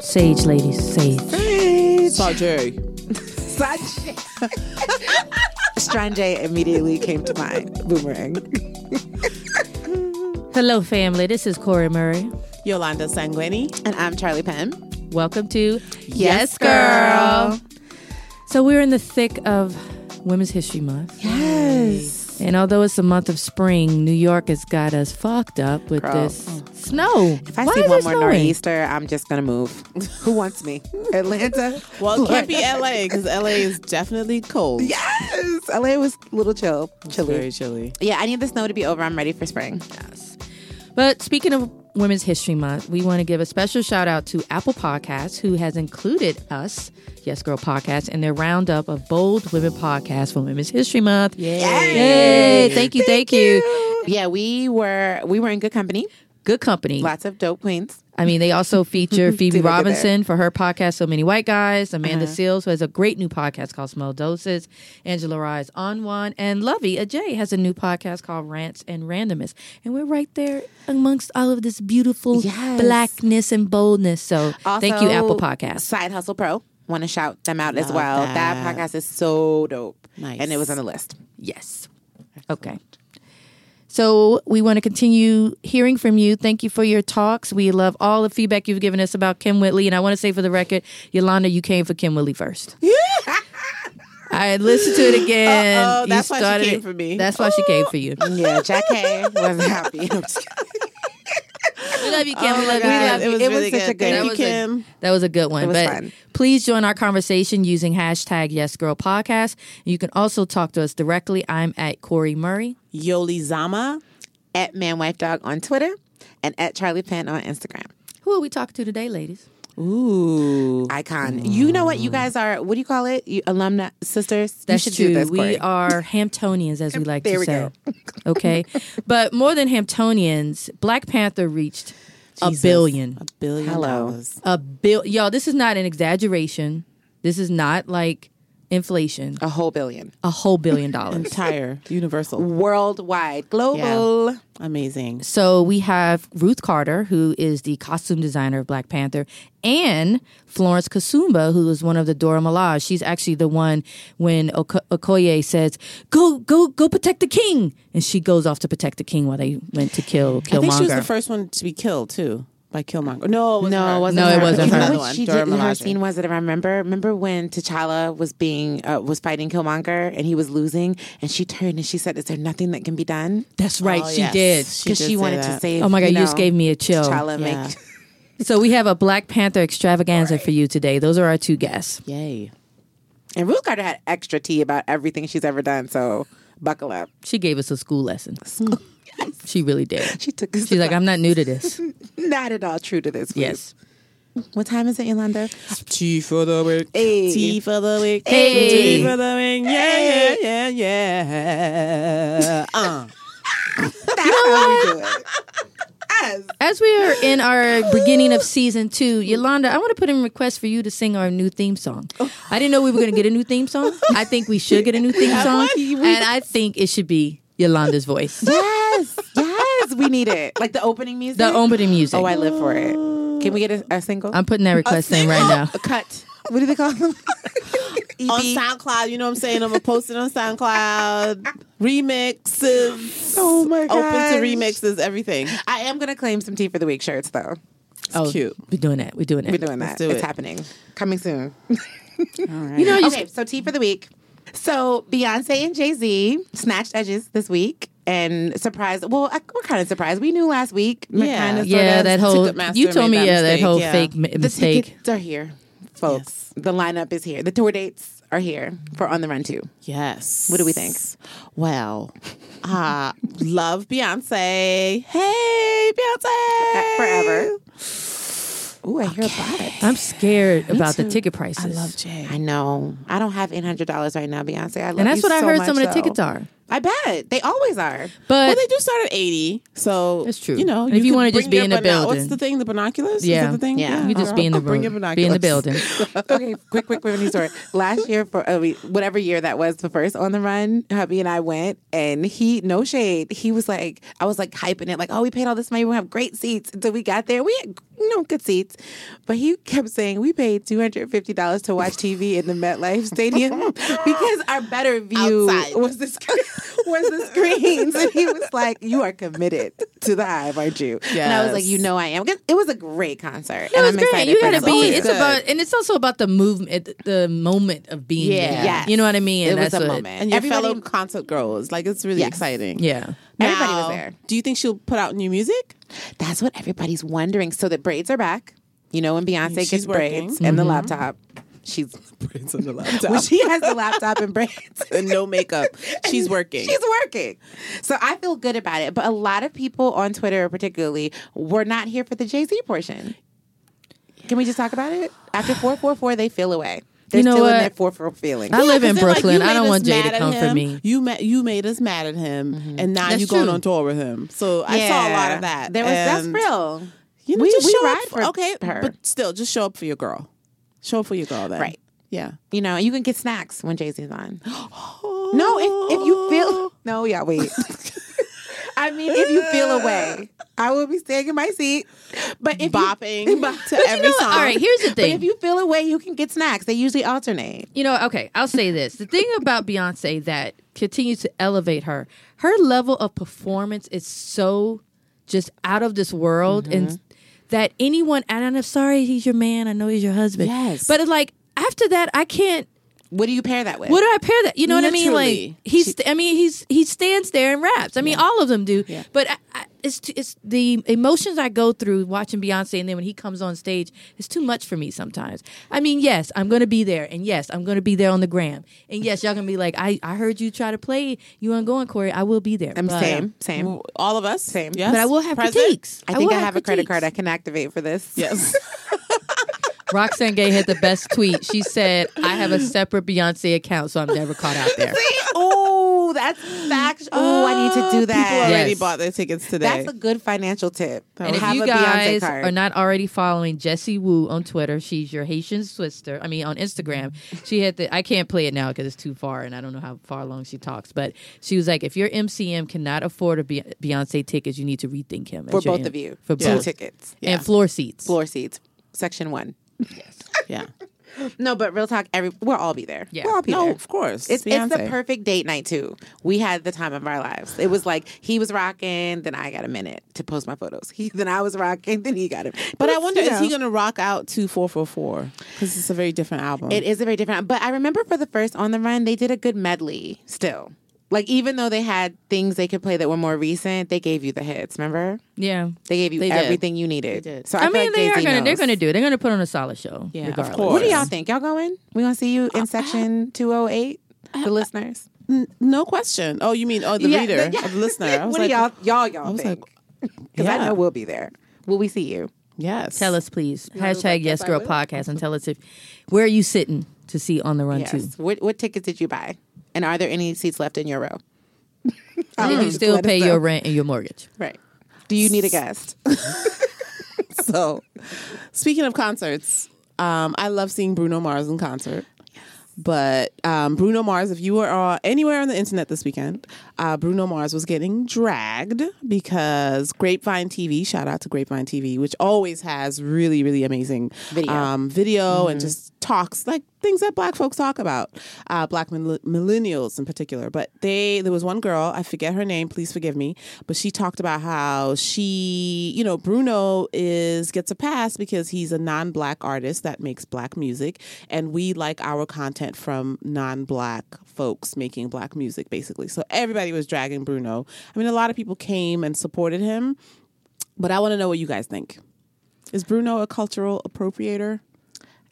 Sage, ladies, sage. Sage. Sajay. Strange immediately came to mind. Boomerang. Hello, family. This is Cori Murray. Yolanda Sangweni. And I'm Charli Penn. Welcome to Yes, Girl. So we're in the thick of Women's History Month. Yes. And although it's the month of spring, New York has got us fucked up with Girl. this snow. If I Why see one more snowing? nor'easter, I'm just gonna move. Who wants me? Atlanta. Well, it can't be LA because LA is definitely cold. Yes. LA was a little chill, chilly. Very chilly. Yeah, I need the snow to be over. I'm ready for spring. Yes. But speaking of Women's History Month, we want to give a special shout out to Apple Podcasts, who has included us, Yes Girl Podcast, in their roundup of bold women podcasts for Women's History Month. Yay! Yay. Thank you, thank, you. Yeah, we were we were in good company. Good company. Lots of dope queens. I mean, they also feature Phoebe See, look at Robinson for her podcast, So Many White Guys, Amanda Uh-huh. Seales, who has a great new podcast called Small Doses, Angela Rye's on one, and Luvvie Ajayi has a new podcast called Rants and Randomness. And we're right there amongst all of this beautiful Yes. blackness and boldness. So thank you, Apple Podcasts. Side Hustle Pro. Want to shout them out as well. That. that. podcast is so dope. Nice. And it was on the list. Yes. Okay. So we want to continue hearing from you. Thank you for your talks. We love all the feedback you've given us about Kym Whitley. And I want to say for the record, Yolanda, you came for Kym Whitley first. Yeah. I listened to it again. Uh-oh, You that's why she started came it- for me. That's why she came for you. Yeah, Jack Hay was happy. I'm just kidding. We love you, Kim. Oh my love you. We love it was It was really such good. a good- Thank That you, was a- That was a good one. But fun. please join our conversation using hashtag Yes Girl Podcast. You can also talk to us directly. I'm at Cori Murray. Yoli Zama. at Man Wife Dog on Twitter and at Charli Penn on Instagram. Who are we talking to today, ladies? Ooh. Icon. Mm. You know what? You guys are, what do you call it? You alumni sisters? That's should true. do this, we are Hamptonians, as we like There to we say. go. okay, but more than Hamptonians, Black Panther reached a billion. A billion Hello. dollars. A bill. Y'all, this is not an exaggeration. This is not like inflation. A whole billion. A whole billion dollars. Entire. Universal. Worldwide. Global. Amazing. So we have Ruth Carter, who is the costume designer of Black Panther, and Florence Kasumba, who is one of the Dora Milaje. She's actually the one when Oko- Okoye says, "Go, go, go, protect the king," and she goes off to protect the king while they went to kill I think she was the first one to be killed too by Killmonger. No, it wasn't No, her. it wasn't No, it wasn't You know what One, she Dora did in her Milaje. scene was that I remember. Remember when T'Challa was being uh, was fighting Killmonger and he was losing, and she turned and she said, "Is there nothing that can be done?" That's right, Oh, she yes. did. She Because did she, say wanted to save. Oh my god, you, know, just gave me a chill. T'Challa. Yeah. Make, So we have a Black Panther extravaganza for you today. Those are our two guests. Yay. and Ruth Carter had extra tea about everything she's ever done. So buckle up. She gave us a school lesson. She really did. She took. us She's like, I'm not new to this. not at all true to this. please. Yes. What time is it, Yolanda? Tea for the week. Hey. Tea for the week. Hey. Tea for the week. Yeah, yeah, yeah, yeah. Uh. That's how we do it. Yes. As we are in our beginning of season two, Yolanda, I want to put in a request for you to sing our new theme song. I didn't know we were going to get a new theme song. I think we should get a new theme song, and I think it should be Yolanda's voice, Yes. Yes. We need it. Like the opening music. the opening music. Oh, I live for it. Can we get a, a single? I'm putting that request in right now. a cut. What do they call them? On SoundCloud, you know what I'm saying? I'm gonna post it on SoundCloud. Remixes. Oh my god. Open to remixes, everything. I am gonna claim some tea for the week shirts though. oh, cute. We're doing that. We're doing it. We're doing that. Let's do it's it. happening. Coming soon. You know, you okay, so tea for the week. So Beyonce and Jay Z snatched edges this week and surprised. Well, I, we're kind of surprised. We knew last week. Yeah. Yeah, that whole. You told me, that yeah, that whole yeah. fake The mistake. tickets are here, folks. The lineup is here. The tour dates are here for On the Run too. Yes. What do we think? Well, uh, love Beyonce. Hey, Beyonce. Forever. Ooh, I hear about it. I'm scared about the too. ticket prices. I love Jay. I know. I don't have eight hundred dollars right now, Beyonce. I love and that's you what I so heard much, some of the though. tickets are. I bet they always are. But well, they do start at eighty, so That's true. You know, And if you could wanna just be in the bino- building. What's the thing? The binoculars? Is Yeah. that the thing? Yeah. you just be in the Bring room, your be in the building. okay, quick, quick, quick funny story. Last year for uh, whatever year that was, the first on the run, hubby and I went, and he, no shade, he was like, I was like hyping it, like, oh, we paid all this money, we have great seats. Until we got there, we had you know good seats, but he kept saying we paid two hundred fifty dollars to watch TV in the MetLife Stadium because our better view Outside. was the sc- was the screens, and he was like, you are committed to the Hive, aren't you? And I was like, you know, I am. It was a great concert. It and was I'm great. excited You for gotta be. It's Good. about, and it's also about the movement, the moment of being Yeah. there. Yes. You know what I mean? It And was that's a what- moment. and your Everybody- fellow concert girls. Like it's really Yes. exciting. Yeah. Everybody was there. Do you think she'll put out new music? That's what everybody's wondering. So the braids are back. You know, when Beyonce She's gets working. braids and the mm-hmm. laptop, she's Braids on the laptop. when she has the laptop and braids. and no makeup. She's working. She's working. So I feel good about it. But a lot of people on Twitter, particularly, were not here for the Jay Z portion. Can we just talk about it? After 444, they feel away. They're You know still in what? their 444 feelings. I live in they're like, Brooklyn. I don't want Jay to mad at come for me. You ma- you made us mad at him, mm-hmm. and now That's you going true. on tour with him. So I saw a lot of that. There was that's real. You know, We- just we show ride up for okay, her. but still, just show up for your girl. Show up for your girl, then. Right. Yeah. You know, you can get snacks when Jay Z's on. No, if, if you feel no, yeah, wait. I mean, if you feel away, I will be staying in my seat. But if bopping you, to but every song. All right, here's the But thing. if you feel away, you can get snacks. They usually alternate. You know, okay, I'll say this. The thing about Beyonce that continues to elevate her, her level of performance is so just out of this world Mm-hmm. and that anyone and I'm sorry he's your man, I know he's your husband. Yes. But it's like after that I can't What do you pair that with? what do I pair that? You know what I mean? Like he's, I mean, he's he stands there and raps. I mean, all of them do. Yeah. But I, I, it's it's the emotions I go through watching Beyonce, and then when he comes on stage, it's too much for me sometimes. I mean, yes, I'm going to be there, and yes, I'm going to be there on the gram, and yes, y'all gonna be like, I I heard you try to play you on going Cori. I will be there. I'm but, same, same. All of us. Same. Yes. But I will have Present? critiques. I think will I have a credit card I can activate for this. Yes. Roxane Gay had the best tweet. She said, "I have a separate Beyonce account, so I'm never caught out there." oh, that's facts. Oh, I need to do that. People already Yes. bought their tickets today. That's a good financial tip. And if have you a guys Beyonce card. are not already following Jessie Woo on Twitter, she's your Haitian sister. I mean, on Instagram, she had the. I can't play it now because it's too far, and I don't know how far long she talks. But she was like, if your MCM cannot afford a Be- Beyonce tickets, you need to rethink him for your both M- of you, For two both tickets, Yeah. and floor seats. floor seats, section one. Yeah. No, but real talk, every we'll all be there. Yeah. we'll all be No, there. of course. It's, it's the perfect date night too. We had the time of our lives. It was like he was rocking, then I got a minute to post my photos. He then I was rocking, then he got it. But I wonder, you is he going to rock out to 444? Because it's a very different album. It is a very different. But I remember for the first on the run, they did a good medley. Still, like even though they had things they could play that were more recent, they gave you the hits. Remember, Yeah, they gave you They did. everything you needed. They did. So I, I, mean, like they are Jay-Z gonna. They're gonna do. it. They're gonna put on a solid show. Yeah, of course. What do y'all think? Y'all going? We gonna see you in uh, section two hundred eight. The uh, uh, listeners. N- no question. Oh, you mean, oh, the Yeah, reader, the- or the listener. I was what like, do y'all y'all y'all was think? like, Because I know we'll be there. Will we see you? yes. Tell us, please. know, like, Hashtag Yes yes, Girl. Podcast, and tell us if where are you sitting to see on the run Yes. too. What what tickets did you buy? And are there any seats left in your row? And then you still pay your rent and your mortgage. Right. Do you need a guest? So, speaking of concerts, um, I love seeing Bruno Mars in concert. But um, Bruno Mars, if you were uh, anywhere on the internet this weekend, uh, Bruno Mars was getting dragged because Grapevine TV, shout out to Grapevine TV, which always has really, really amazing Video. um, video and just talks like things that black folks talk about, uh, black mil- millennials in particular. But they, there was one girl, I forget her name, please forgive me, but she talked about how she, you know, Bruno is gets a pass because he's a non-black artist that makes black music, and we like our content from non-black folks making black music, basically. So everybody was dragging Bruno. I mean, a lot of people came and supported him, but I want to know what you guys think. Is Bruno a cultural appropriator?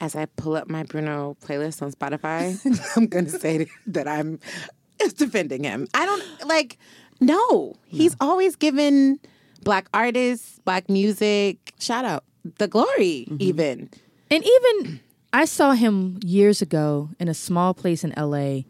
As I pull up my Bruno playlist on Spotify, I'm going to say that I'm defending him. I don't like, no. He's always given black artists, black music, Shout out. the glory, mm-hmm. even. And even I saw him years ago in a small place in LA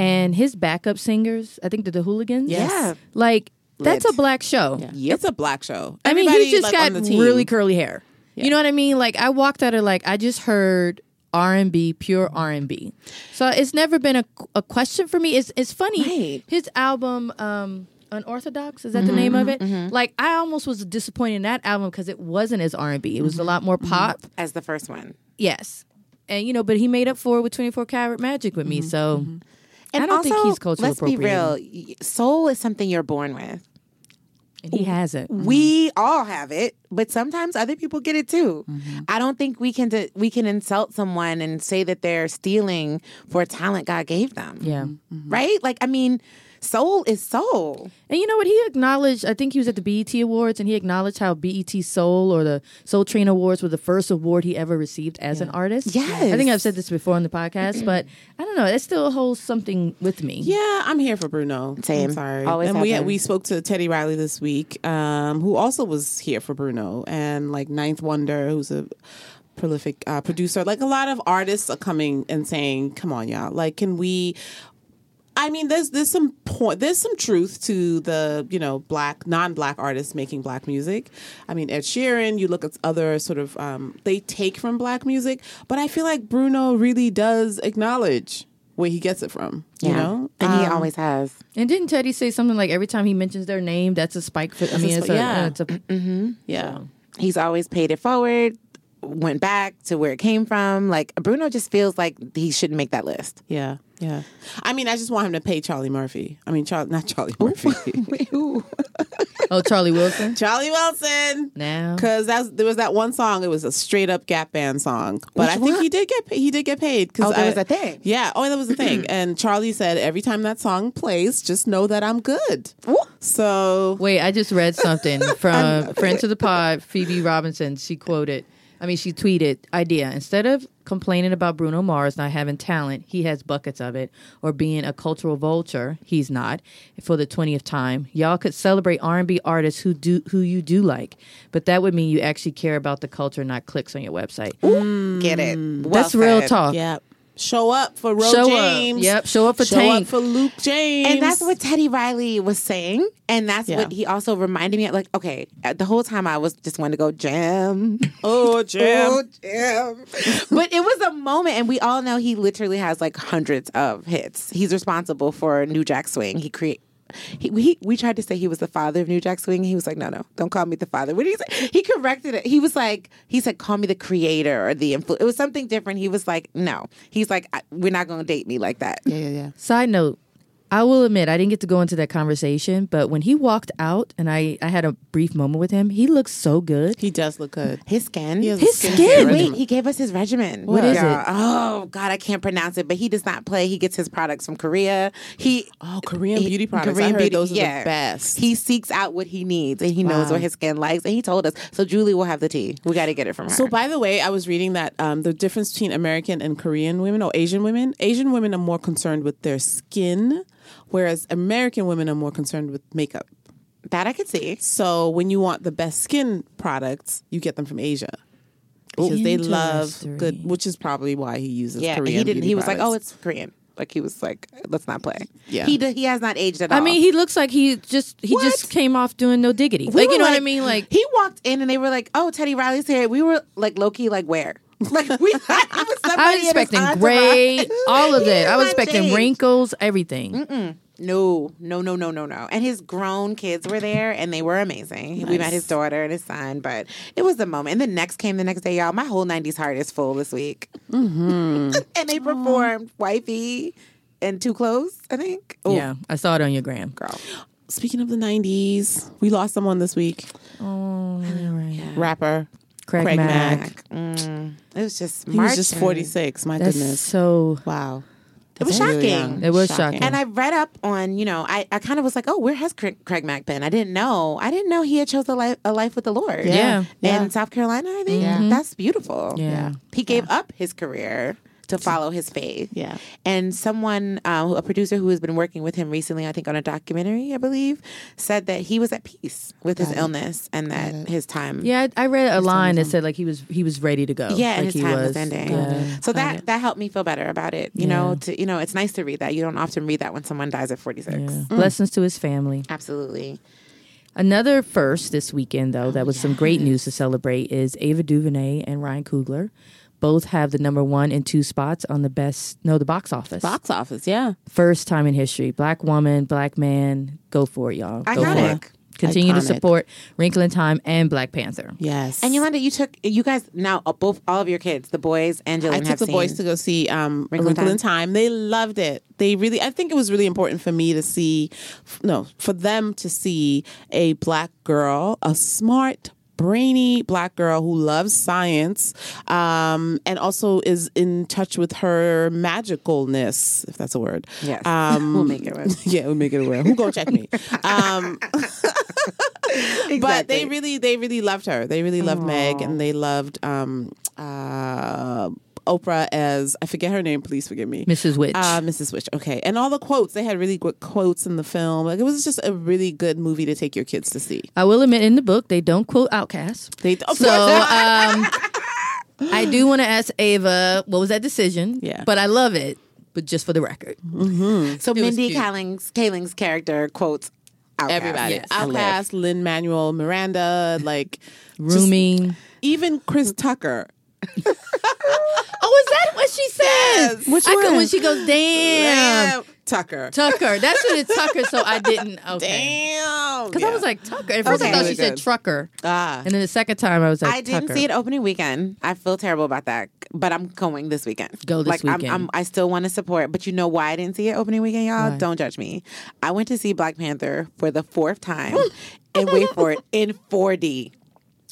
and his backup singers, I think they're the Hooligans. Yes. Yeah. like that's a black show. It's a black show. I mean, Everybody, he just like, got on the team. really curly hair. You know what I mean? Like I walked out of like I just heard R and B, pure R and B. So it's never been a, a question for me. It's it's funny. Right. His album, um, Unorthodox, is that the mm-hmm. name of it? Mm-hmm. Like I almost was disappointed in that album because it wasn't as R and B. It was a mm-hmm. lot more pop. as the first one. Yes. And you know, but he made up for it with 24 Karat Magic with me. So And I don't also, think he's cultural let's be real. Soul is something you're born with. And he has it. We all have it, but sometimes other people get it too. Mm-hmm. I don't think we can d- we can insult someone and say that they're stealing for a talent God gave them. Yeah. Right? Like I mean, soul is soul. And you know what? He acknowledged, I think he was at the BET Awards, and he acknowledged how BET Soul or the Soul Train Awards were the first award he ever received as an artist. Yes. I think I've said this before on the podcast, but I don't know. It still holds something with me. Yeah, I'm here for Bruno. Same. I'm sorry. Always and we have been. we spoke to Teddy Riley this week, um, who also was here for Bruno, and like Ninth Wonder, who's a prolific uh, producer. Like a lot of artists are coming and saying, "Come on, y'all! Like, can we?" I mean, there's there's some point, there's some truth to the you know black non-black artists making black music. I mean, Ed Sheeran. You look at other sort of um, they take from black music, but I feel like Bruno really does acknowledge where he gets it from. You know, and he Um, always has. And didn't Teddy say something like every time he mentions their name, that's a spike for, I mean, a it's a, yeah. it's a, Yeah. He's always paid it forward. Went back to where it came from. Like Bruno just feels like he shouldn't make that list. Yeah, yeah. I mean, I just want him to pay Charlie Murphy. I mean, Charlie, not Charlie Murphy, oh, Charlie Wilson. Charlie Wilson. Now. Because that's there was that one song. It was a straight up Gap Band song, but Which I think one? he did get he did get paid. Cause Oh, there I- was a thing. Yeah. Oh, that was the thing. and Charlie said every time that song plays, just know that I'm good. So Wait, I just read something from friend to the pod, Phoebe Robinson. She quoted, I mean, she tweeted, idea. Instead of complaining about Bruno Mars not having talent, he has buckets of it, or being a cultural vulture, he's not, for the 20th time. Y'all could celebrate R&B artists who do who you do like, but that would mean you actually care about the culture, not clicks on your website. Get it? Mm. Well That's real talk. yeah, show up for Ro Show James. up. Yep, show up for show Tank. up for Luke James. And that's what Teddy Riley was saying. And that's Yeah. what he also reminded me of. Like, okay, uh, the whole time I was just wanting to go jam. oh jam. Oh, jam. but it was a moment, and we all know he literally has like hundreds of hits. He's responsible for New Jack Swing. He create. He, we we tried to say he was the father of New Jack Swing. He was like, no, no, don't call me the father. What did he say? He corrected it. He was like, he said, call me the creator or the influ. It was something different. He was like, no. He's like, we're not going to date me like that. Yeah, yeah, yeah. Side note, I will admit I didn't get to go into that conversation, but when he walked out and I, I had a brief moment with him, he looks so good. He does look good. His skin. He His skincare skin. Wait, he gave us his regimen. What is Yeah. it? Oh God, I can't pronounce it. But he does not play. He gets his products from Korea. He Oh, Korean he- beauty products. Korean I heard beauty- those are yeah. the best. He seeks out what he needs, and he knows what his skin likes, and he told us. So Julie will have the tea. We got to get it from her. So, by the way, I was reading that um, the difference between American and Korean women or Asian women, Asian women are more concerned with their skin, whereas American women are more concerned with makeup. that I could see. So, when you want the best skin products, you get them from Asia. Because they love good, which is probably why he uses Yeah, Korean. he didn't. beauty He was like, "Oh, it's Korean." Like he was like, "Let's not play." Yeah. he d- he has not aged at all. I mean, he looks like he just he just came off doing no diggity. We like you know what I mean? Like he walked in and they were like, "Oh, Teddy Riley's here." We were like, "Loki, like where?" Like we thought was I was expecting entourage. gray, all of He that. I was expecting changed. wrinkles, everything. No, no, no, no, no, no. And his grown kids were there and they were amazing. We met his daughter and his son, but it was a moment. And the next came the next day, y'all. My whole 90s heart is full this week. Mm-hmm. and they performed Wifey and Too Close, I think. Ooh, Yeah, I saw it on your gram. Girl. Speaking of the 90s, we lost someone this week. Oh, right. Rapper Craig, Craig Mack. Mack. Mm, it was just He was just 46. My That's goodness. so. Wow. It was really shocking. young. It was shocking. And I read up on, you know, I, I kind of was like, oh, where has Craig, Craig Mack been? I didn't know. I didn't know he had chose a life, a life with the Lord. Yeah. Yeah. In South Carolina, I think. That's beautiful. Yeah. He gave up his career to follow his faith. Yeah. And someone, uh, a producer who has been working with him recently, I think on a documentary, I believe, said that he was at peace with his illness and that his time. Yeah, I, read a line that said like he was he was ready to go. Yeah, like and his he time was, ending. Yeah. So that that helped me feel better about it. You know, to you know, it's nice to read that. You don't often read that when someone dies at forty six. Yeah. Blessings to his family. Absolutely. Another first this weekend, though, that was some great news to celebrate is Ava DuVernay and Ryan Coogler. Both have the number one and two spots on the best, no, the box office. Box office, yeah. First time in history. Black woman, black man. Go for it, y'all. Go for Iconic. it. Continue to support Wrinkle in Time and Black Panther. Yes. And Yolanda, you took you guys now uh, both all of your kids, the boys and Jillian I took have the boys to go see um, Wrinkle Wrinkle, in in Time. They loved it. They really, I think it was really important for me to see, no, for them to see a black girl, a smart, brainy black girl who loves science um, and also is in touch with her magicalness, if that's a word. Yes. Um, We'll make it work. yeah, we'll make it aware. Who gonna check me? Um, but they really, they really loved her. They really loved Meg, and they loved um, uh, Oprah as I forget her name. Please forgive me, Mrs. Which. Uh, Mrs. Which. Okay, and all the quotes. They had really good quotes in the film. Like it was just a really good movie to take your kids to see. I will admit, in the book, they don't quote OutKast. They of So course- um, I do want to ask Ava, what was that decision? Yeah. But I love it, but just for the record. So was Mindy. Kaling's Kaling's character quotes OutKast. everybody, Yes. OutKast, Lynn Manuel Miranda, like just- Rooming. even Chris Tucker. Oh, is that what she says? Which I could- when she goes, damn. Tucker. Tucker. That's what it's Tucker, so I didn't. Okay. Damn. Because I was like, Tucker. At first I thought Really she said trucker. ah. And then the second time I was like, I didn't Tucker. see it opening weekend. I feel terrible about that, but I'm going this weekend. Go this like, I'm- weekend. I'm, I still want to support, but you know why I didn't see it opening weekend, y'all? Why? Don't judge me. I went to see Black Panther for the fourth time, and wait for it in 4D,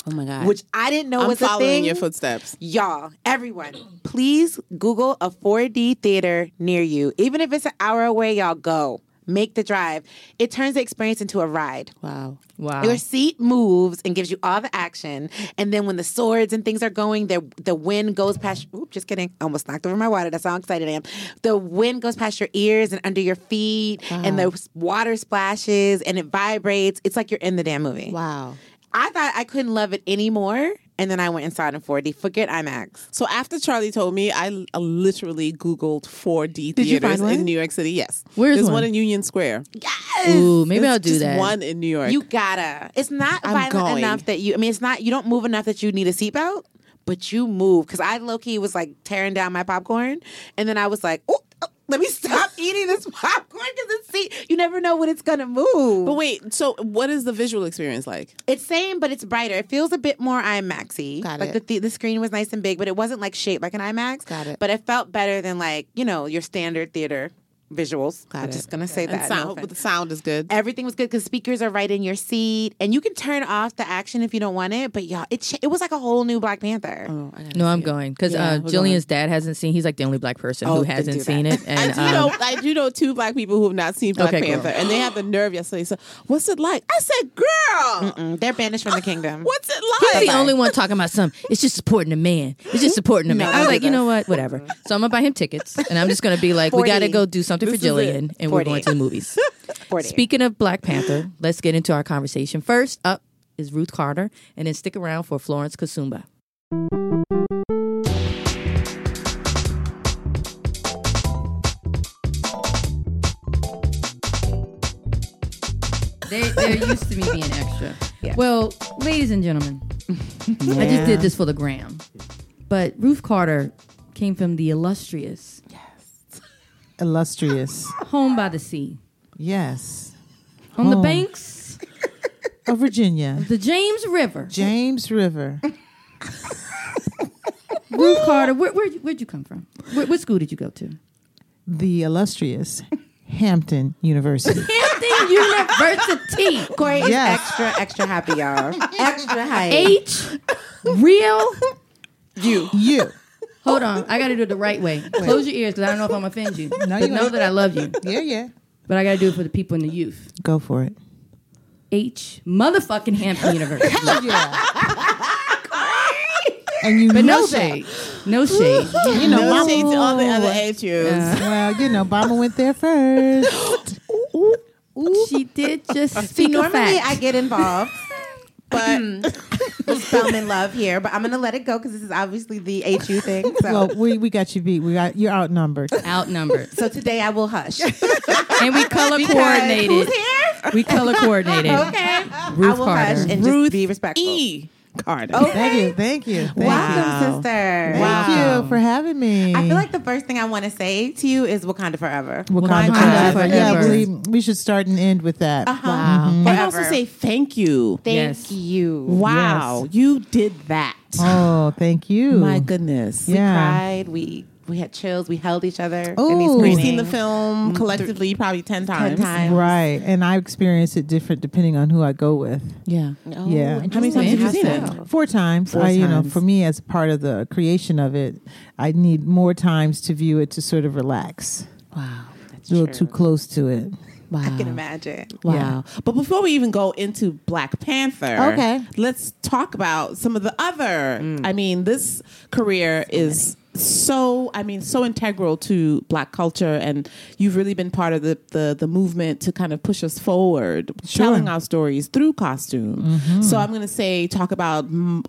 Oh my god. which I didn't know I'm was a following thing. your footsteps. Y'all, everyone, please Google a 4D theater near you. Even if it's an hour away, y'all go. Make the drive. It turns the experience into a ride. Wow. Wow. Your seat moves and gives you all the action. And then when the swords and things are going, the the wind goes past. Oop, just kidding. I almost knocked over my water. That's how excited I am. The wind goes past your ears and under your feet, and the water splashes and it vibrates. It's like you're in the damn movie. Wow. I thought I couldn't love it anymore, and then I went inside and saw it in 4D. Forget IMAX. So after Charli told me, I uh, literally Googled 4D Did you theaters one? in New York City. Yes. Where's There's one? one? in Union Square. Yes. Ooh, maybe There's I'll do just that. one in New York. You gotta. It's not I'm violent going. enough that you. I mean, it's not. You don't move enough that you need a seatbelt, but you move. Because I low key was like tearing down my popcorn, and then I was like, oh, let me stop eating this popcorn because it's see. You never know when it's gonna move. but wait, so what is the visual experience like? it's same, but it's brighter. It feels a bit more IMAXy. Got like it. The, the screen was nice and big, but it wasn't like shaped like an IMAX. Got it. But it felt better than like you know your standard theater visuals. Got I'm it. just gonna say that. no sound, offense. but the sound is good. Everything was good because speakers are right in your seat, and you can turn off the action if you don't want it. But y'all, it it was like a whole new Black Panther. Oh, I No, I'm it. going because Yeah, uh, we're Jillian's dad hasn't seen. He's like the only black person Oh, who hasn't seen that. it. I And do um, know. I do know two black people who have not seen Black Okay, girl. Panther, and they had the nerve yesterday. So, what's it like? I said, "Girl, Mm, They're banished from the kingdom. what's it like? He's like?" the only one talking about something. It's just supporting the man. It's just supporting the man. I was like, you know what? Whatever. So I'm gonna buy him tickets, and I'm just gonna be like, we got to go do something This for Jillian, and we're going to the movies. 40. Speaking of Black Panther, let's get into our conversation. First up is Ruth Carter, and then stick around for Florence Kasumba. There, there used to me being extra. Yes. Well, ladies and gentlemen, I just did this for the gram. But Ruth Carter came from the illustrious Yes. illustrious. home by the sea, Yes. on the banks Of Virginia. the James River. James River. Ruth Carter, where, where, where'd you come from? Where, what school did you go to? The illustrious Hampton University. Hampton University. Cori Yes. extra, extra happy, y'all. extra hype. H. Real. you. You. Hold on, I got to do it the right way. Close your ears because I don't know if I'm gonna offend you. No, you know won't. that I love you. Yeah, yeah. But I got to do it for the people in the youth. Go for it. H. Motherfucking Hampton University. Yeah. And you But know no that. shade. No shade. You know, no Mama, shade to all the other HUs. well, you know, Mama went there first. she did just See, speak a normally fact. I get involved But mm. with Spelman love here, but I'm gonna let it go because this is obviously the HU thing. So, Well, we, we got you beat. We got you're outnumbered. Outnumbered. so today I will hush. and we color Who's coordinated. here? We color coordinated. Okay, Ruth I will Carter. hush and Ruth just be respectful. E. Carter. Thank you, thank you, thank Welcome, you, sister. thank Wow. you for having me. I feel like the first thing I want to say to you is Wakanda forever. Wakanda, Wakanda forever. Yeah, we, we should start and end with that. Uh-huh. Wow. And also say thank you. Thank Yes. you. Wow, you did that. Oh, thank you. My goodness. We Yeah. cried. We we had chills. We held each other. Ooh. in these We've We've seen the film mm-hmm. collectively probably 10 times. Ten times. Right, and I experience it different depending on who I go with. Yeah. Oh, Yeah. How many times have you seen it? Four times. Four I, you know, for me as part of the creation of it, I need more times to view it to sort of relax. Wow. That's a little true. too close to it. Wow. I can imagine. Wow. But before we even go into Black Panther, Okay. let's talk about some of the other. Mm. I mean, this career is so I mean so integral to black culture and you've really been part of the the, the movement to kind of push us forward Sure. telling our stories through costume. So I'm going to say talk about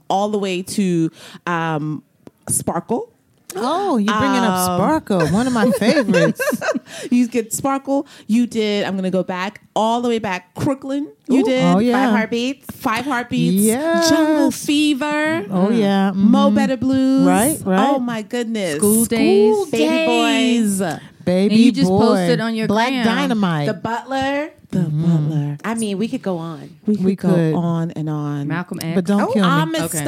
all the way to um, Sparkle. Oh, you're bringing up Um, Sparkle, one of my favorites. You get Sparkle. You did. I'm going to go back all the way back. Crooklyn. You Ooh, did. oh, yeah. Five heartbeats. Five Heartbeats, Yes. Jungle Fever, oh yeah, Mo mhm. Better Blues. Right, right. Oh my goodness. School Days. Baby Boys. Baby And you just boy. posted on your Black gram. Dynamite. The Butler. The mm-hmm. Butler. I mean, we could go on. We could, We go on and on. Malcolm X. but don't Oh, kill me. Amistad.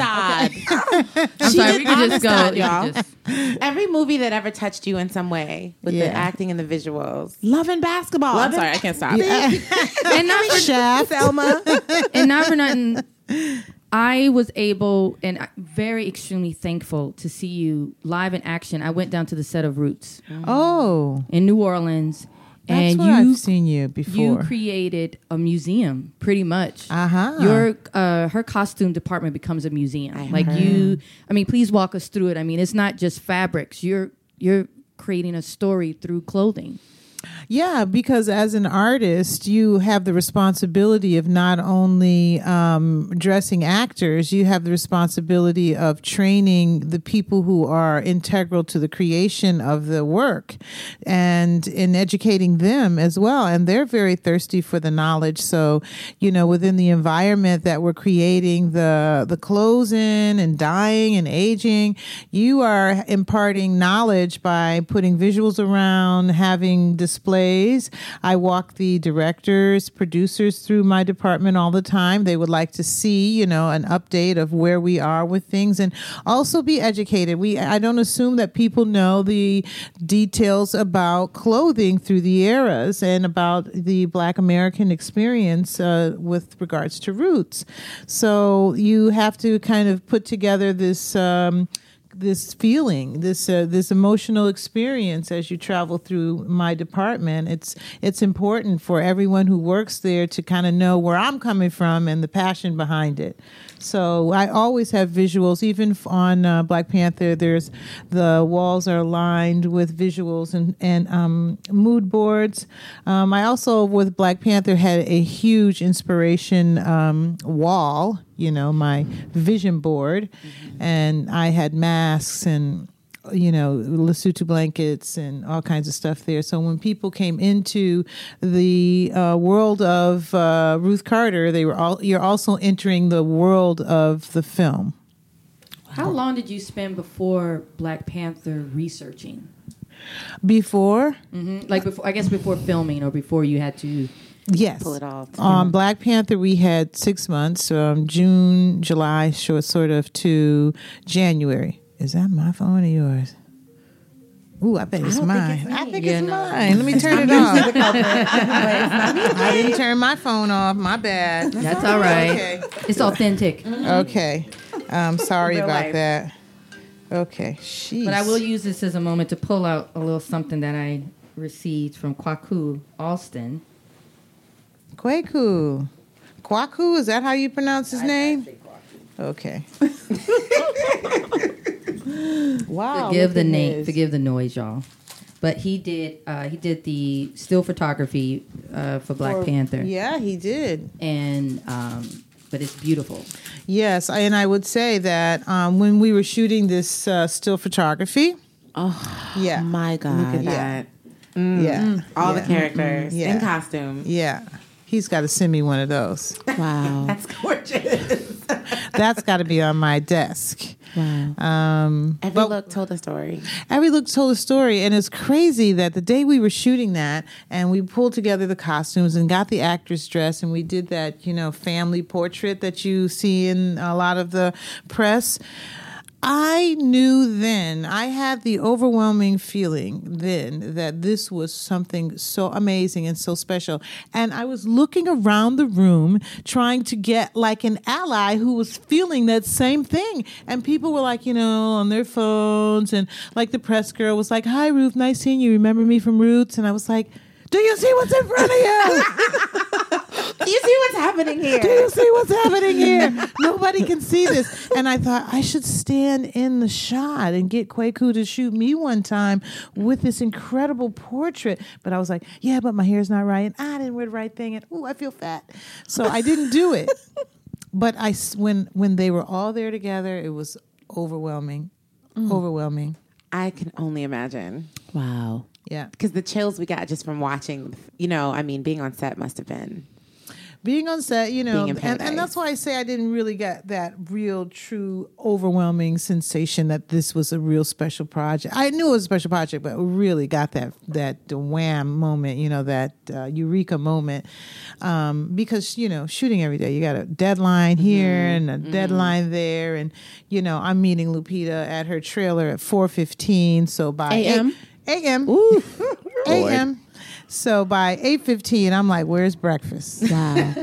I'm She sorry. We could just go. Amistad, we could y'all. just- Every movie that ever touched you in some way with Yeah. the acting and the visuals. Love and basketball. Love I'm sorry, I can't stop. and not for Shaft. Selma. and not for nothing. I was able and very extremely thankful to see you live in action. I went down to the set of Roots Oh, in New Orleans, that's and you I've seen you before. you created a museum, pretty much. uh huh. Your uh, her costume department becomes a museum. I like heard. you, I mean, please walk us through it. I mean, it's not just fabrics. You're you're creating a story through clothing. Yeah, because as an artist, you have the responsibility of not only um, dressing actors, you have the responsibility of training the people who are integral to the creation of the work and in educating them as well. And they're very thirsty for the knowledge. So, you know, within the environment that we're creating, the, the clothes in and dyeing and aging, you are imparting knowledge by putting visuals around, having displays. I walk the directors, producers through my department all the time. They would like to see, you know, an update of where we are with things and also be educated. We I don't assume that people know the details about clothing through the eras and about the Black American experience uh, with regards to roots. So you have to kind of put together this. Um, this feeling, this uh, this emotional experience as you travel through my department. It's it's important for everyone who works there to kind of know where I'm coming from and the passion behind it. So I always have visuals, even on uh, Black Panther. There's the walls are lined with visuals and and um, mood boards. Um, I also with Black Panther had a huge inspiration um, wall. You know, my vision board, and I had masks and you know Lesotho blankets and all kinds of stuff there. So when people came into the uh, world of uh, Ruth Carter, they were all you're also entering the world of the film. How long did you spend before Black Panther researching? Before, hmm Like before, I guess before filming or before you had to. Yes, Pull it off. On Black Panther, we had six months, um, June, July, short, sort of to January. Is that my phone or yours? Ooh, I bet it's don't think mine. it's. I think Yeah, it's no. mine. Let me turn it off. I didn't turn my phone off. My bad. That's all right. Okay. It's authentic. Mm-hmm. Okay. I'm sorry Real about life. that. Okay. Sheesh. But I will use this as a moment to pull out a little something that I received from Kwaku Alston. Kwaku. Kwaku, is that how you pronounce his name? Okay. Wow. forgive the name, his. forgive the noise, y'all. But he did. Uh, he did the still photography uh, for Black Or- Panther, Yeah, he did. and um, but it's beautiful. Yes, I- and I would say that um, when we were shooting this uh, still photography, Oh yeah, my Look god. at Yeah. that. Mm. yeah, All yeah. the characters Yeah. in costume. yeah, he's got to send me one of those. Wow. That's gorgeous. That's got to be on my desk. wow. Um, Every but look told a story. every look told a story, and it's crazy that the day we were shooting that, and we pulled together the costumes and got the actress dressed, and we did that, you know, family portrait that you see in a lot of the press. I knew then, I had the overwhelming feeling then that this was something so amazing and so special. And I was looking around the room trying to get like an ally who was feeling that same thing. And people were like, you know, on their phones. And like the press girl was like, Hi, Ruth, nice seeing you. Remember me from Roots? And I was like, Do you see what's in front of you? Do you see what's happening here? Do you see what's happening here? Nobody can see this. And I thought I should stand in the shot and get Kwaku to shoot me one time with this incredible portrait. But I was like, yeah, but my hair's not right. And I didn't wear the right thing. And ooh, I feel fat. So I didn't do it. But I when, when they were all there together, it was overwhelming. Mm. Overwhelming. I can only imagine. Wow. Yeah. Because the chills we got just from watching, you know, I mean, being on set must have been. being on set, you know, and, and that's why I say I didn't really get that real, true, overwhelming sensation that this was a real special project. I knew it was a special project, but really got that that wham moment, you know, that uh, eureka moment, um, because you know, shooting every day, you got a deadline here and a deadline there, and you know, I'm meeting Lupita at her trailer at 4:15, so by AM? 8 a.m. Ooh. a.m. So by 8:15, I'm like, "Where's breakfast?" Wow.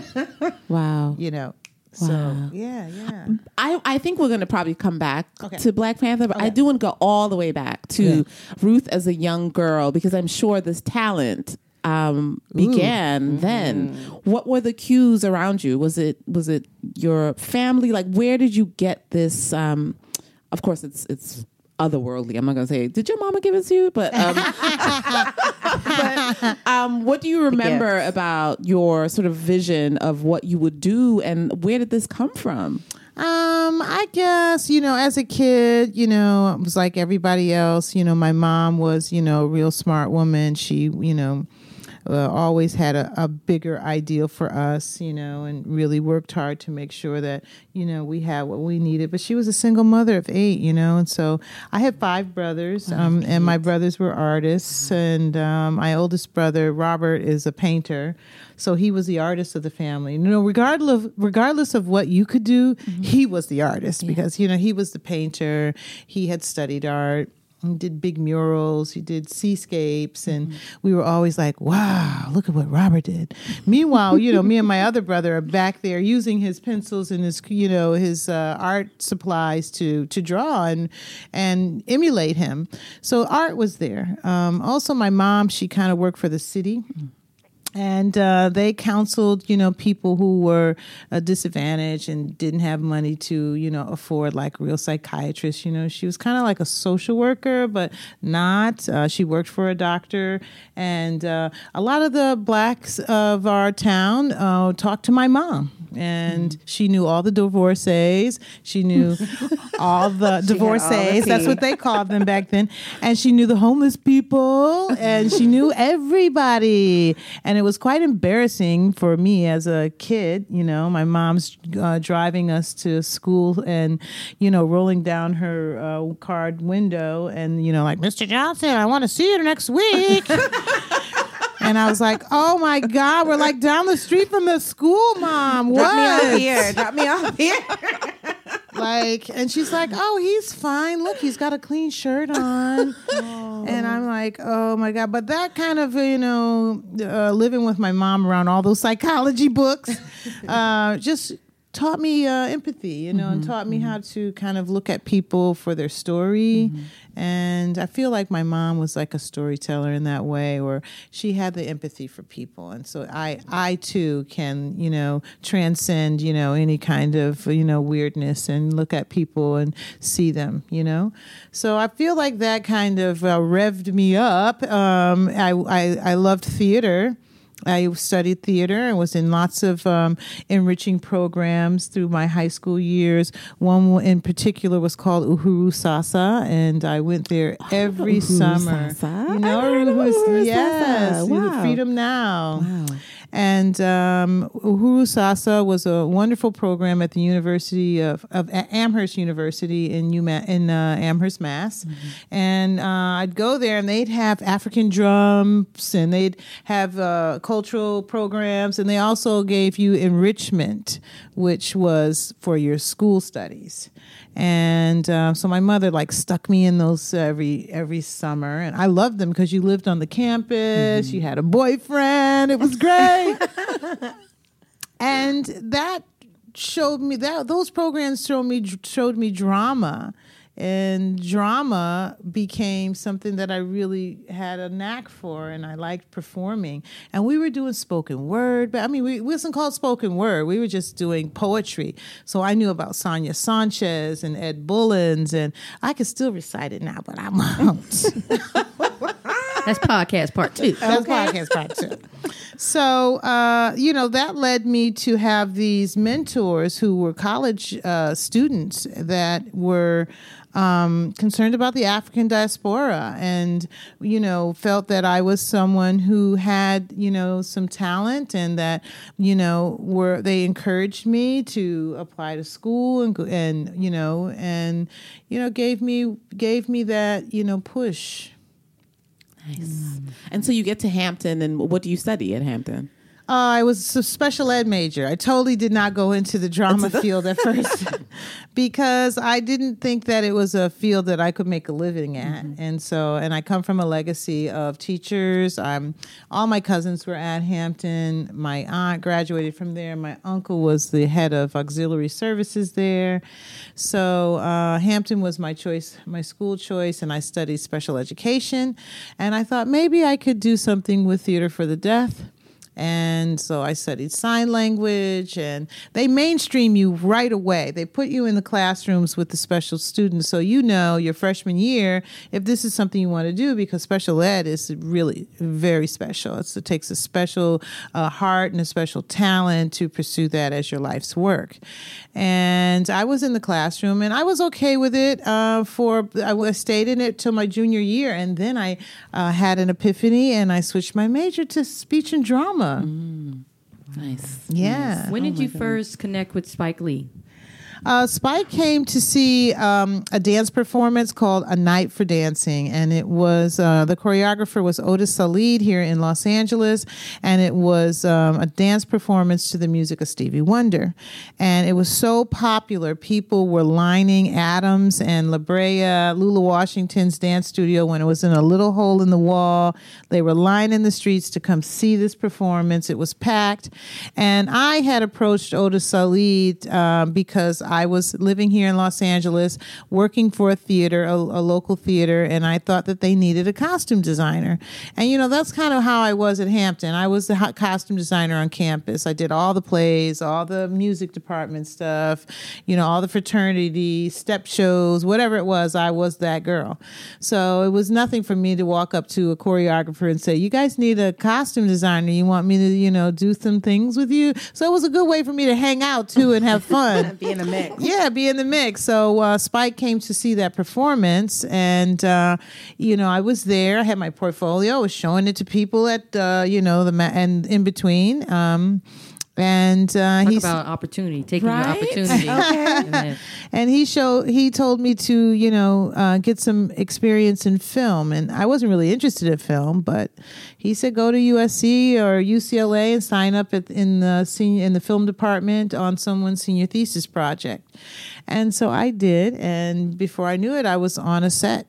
wow. you know. So yeah, yeah. I, I think we're going to probably come back Okay. to Black Panther, but I do want to go all the way back to Yeah. Ruth as a young girl because I'm sure this talent um, began then. What were the cues around you? Was it was it your family? Like, where did you get this? Um, of course, it's it's otherworldly. I'm not going to say, did your mama give it to you? But um, but um, what do you remember about your sort of vision of what you would do, and where did this come from? Um, I guess, you know, as a kid, you know, I was like everybody else. You know, my mom was, you know, a real smart woman. She, you know, uh, always had a, a bigger ideal for us, you know, and really worked hard to make sure that, you know, we had what we needed. But she was a single mother of eight, you know, and so I had five brothers, um, and my brothers were artists, and um, my oldest brother Robert is a painter, so he was the artist of the family. You know, regardless of, regardless of what you could do, he was the artist because you know he was the painter. He had studied art. He did big murals. He did seascapes, and we were always like, "Wow, look at what Robert did." Meanwhile, you know, me and my other brother are back there using his pencils and his, you know, his uh, art supplies to to draw and and emulate him. So art was there. Um, also, my mom, she kind of worked for the city and uh, they counseled you know people who were uh, disadvantaged and didn't have money to you know afford like real psychiatrists. You know she was kind of like a social worker but not uh, she worked for a doctor. And uh, a lot of the blacks of our town uh, talked to my mom. And she knew all the divorcees. She knew all the divorcees. That's what they called them back then. And she knew the homeless people. And she knew everybody. And it was quite embarrassing for me as a kid you know my mom's uh, driving us to school and you know rolling down her uh, card window and you know like mr johnson i want to see you next week And I was like, "Oh my God, we're like down the street from the school, mom. What? Drop me off here. Drop me off here. like and she's like oh he's fine. Look he's got a clean shirt on. And i'm like oh my god. But that kind of you know uh, living with my mom around all those psychology books uh, just taught me uh, empathy, you know, and taught me how to kind of look at people for their story. And I feel like my mom was like a storyteller in that way, or she had the empathy for people, and so I, I too can, you know, transcend, you know, any kind of, you know, weirdness and look at people and see them, you know. So I feel like that kind of uh, revved me up. Um, I, I, I loved theater. I studied theater and was in lots of um, enriching programs through my high school years. One in particular was called Uhuru Sasa, and I went there every Uhuru summer. Sasa? You know, I Uhuru- Uhuru yes, Sasa. Wow. Freedom Now. Wow. And um, Uhuru Sasa was a wonderful program at the University of, of Amherst University in UMa- in uh, Amherst, Mass. And uh, I'd go there, and they'd have African drums, and they'd have uh, cultural programs, and they also gave you enrichment, which was for your school studies. And uh, so my mother like stuck me in those every every summer, and I loved them because you lived on the campus, you had a boyfriend, it was great, and that showed me that those programs showed me showed me drama, and drama became something that I really had a knack for, and I liked performing. And we were doing spoken word, but I mean, we, it wasn't called spoken word. We were just doing poetry. So I knew about Sonia Sanchez and Ed Bullins, and I could still recite it now, but I won't. That's podcast part two. That's podcast part two. So, uh, you know, that led me to have these mentors who were college uh, students that were um, concerned about the African diaspora and, you know, felt that I was someone who had, you know, some talent and that, you know, were they encouraged me to apply to school and, and you know, and, you know, gave me, gave me that, you know, push. Nice. And so you get to Hampton, and what do you study at Hampton? Uh, I was a special ed major. I totally did not go into the drama field at first because I didn't think that it was a field that I could make a living at. And so, and I come from a legacy of teachers. I'm all my cousins were at Hampton. My aunt graduated from there. My uncle was the head of auxiliary services there. So uh, Hampton was my choice, my school choice, and I studied special education. And I thought maybe I could do something with theater for the deaf. And so I studied sign language, and they mainstream you right away. They put you in the classrooms with the special students, so you know your freshman year if this is something you want to do because special ed is really very special. It's, it takes a special uh, heart and a special talent to pursue that as your life's work. And I was in the classroom, and I was okay with it uh, for I stayed in it till my junior year, and then I uh, had an epiphany, and I switched my major to speech and drama. Mm. Nice. Yeah. When oh did you first connect with Spike Lee? Uh, Spike came to see um, a dance performance called A Night for Dancing, and it was uh, the choreographer was Otis Sallid here in Los Angeles, and it was um, a dance performance to the music of Stevie Wonder, and it was so popular. People were lining Adams and La Brea, Lula Washington's dance studio when it was in a little hole in the wall. They were lining the streets to come see this performance. It was packed, and I had approached Otis Sallid um, because I was living here in Los Angeles, working for a theater, a, a local theater, and I thought that they needed a costume designer. And you know, that's kind of how I was at Hampton. I was the costume designer on campus. I did all the plays, all the music department stuff, you know, all the fraternity step shows, whatever it was. I was that girl. So it was nothing for me to walk up to a choreographer and say, "You guys need a costume designer. You want me to, you know, do some things with you." So it was a good way for me to hang out too and have fun. Be in the mix. Yeah, be in the mix. So uh, Spike came to see that performance, and uh, you know I was there. I had my portfolio. I was showing it to people at uh, you know the ma- and in between. Um, and uh, Talk he's about opportunity, taking Right? your opportunity. And and he showed he told me to you know uh, get some experience in film and i wasn't really interested in film but he said go to usc or ucla and sign up at, in the senior in the film department on someone's senior thesis project and so i did and before i knew it i was on a set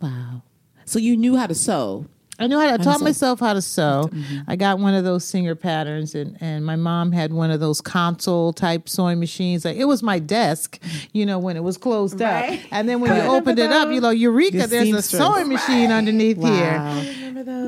Wow. So you knew how to sew. I knew how to, I taught myself how to sew. I got one of those Singer patterns, and, and my mom had one of those console type sewing machines. Like, it was my desk, you know, when it was closed Right. up. And then when you opened it up, you know, Eureka, Your there's a seamstress. sewing machine underneath here. Wow.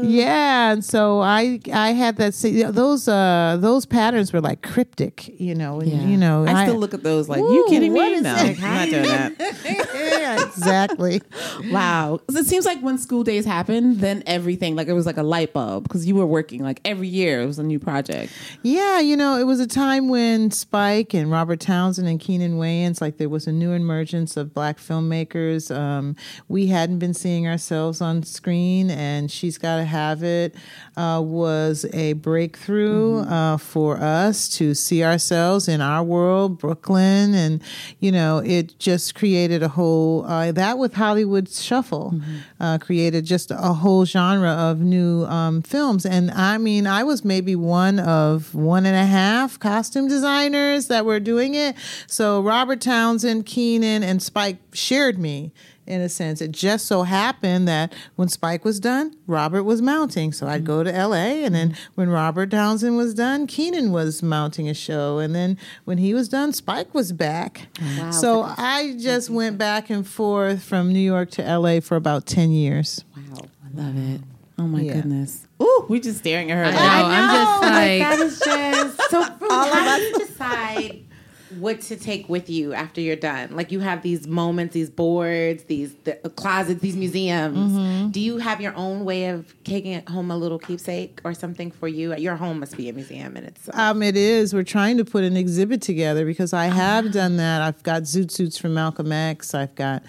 Yeah, and so I I had that. See, those uh those patterns were like cryptic, you know. And, Yeah. You know, I still look at those like, you Ooh, kidding what me? is No, it? I'm not doing that. yeah, exactly. Wow. 'Cause It seems like when school days happen, then everything, like it was like a light bulb because you were working like every year it was a new project. Yeah, you know, it was a time when Spike and Robert Townsend and Keenen Wayans, like there was a new emergence of black filmmakers. Um, we hadn't been seeing ourselves on screen, and She's Gotta Have It uh, was a breakthrough uh, for us to see ourselves in our world, Brooklyn, and, you know, it just created a whole, uh, that with Hollywood Shuffle, uh, created just a whole genre of new um, films. And I mean, I was maybe one of one and a half costume designers that were doing it. So Robert Townsend, Keenen, and Spike shared me. In a sense, it just so happened that when Spike was done, Robert was mounting. So I'd go to LA, and then when Robert Townsend was done, Keenen was mounting a show, and then when he was done, Spike was back. so I just went back and forth from New York to LA for about ten years. Wow. I love it. Oh my Yeah. goodness. Ooh, we're just staring at her. I like, know. I'm just like, that is just so. how do you decide what to take with you after you're done? Like you have these moments, these boards, these the closets, these museums. Mm-hmm. Do you have your own way of taking it home a little keepsake or something for you? Your home must be a museum in itself. Um, it is. We're trying to put an exhibit together because I have done that. I've got zoot suits from Malcolm X. I've got,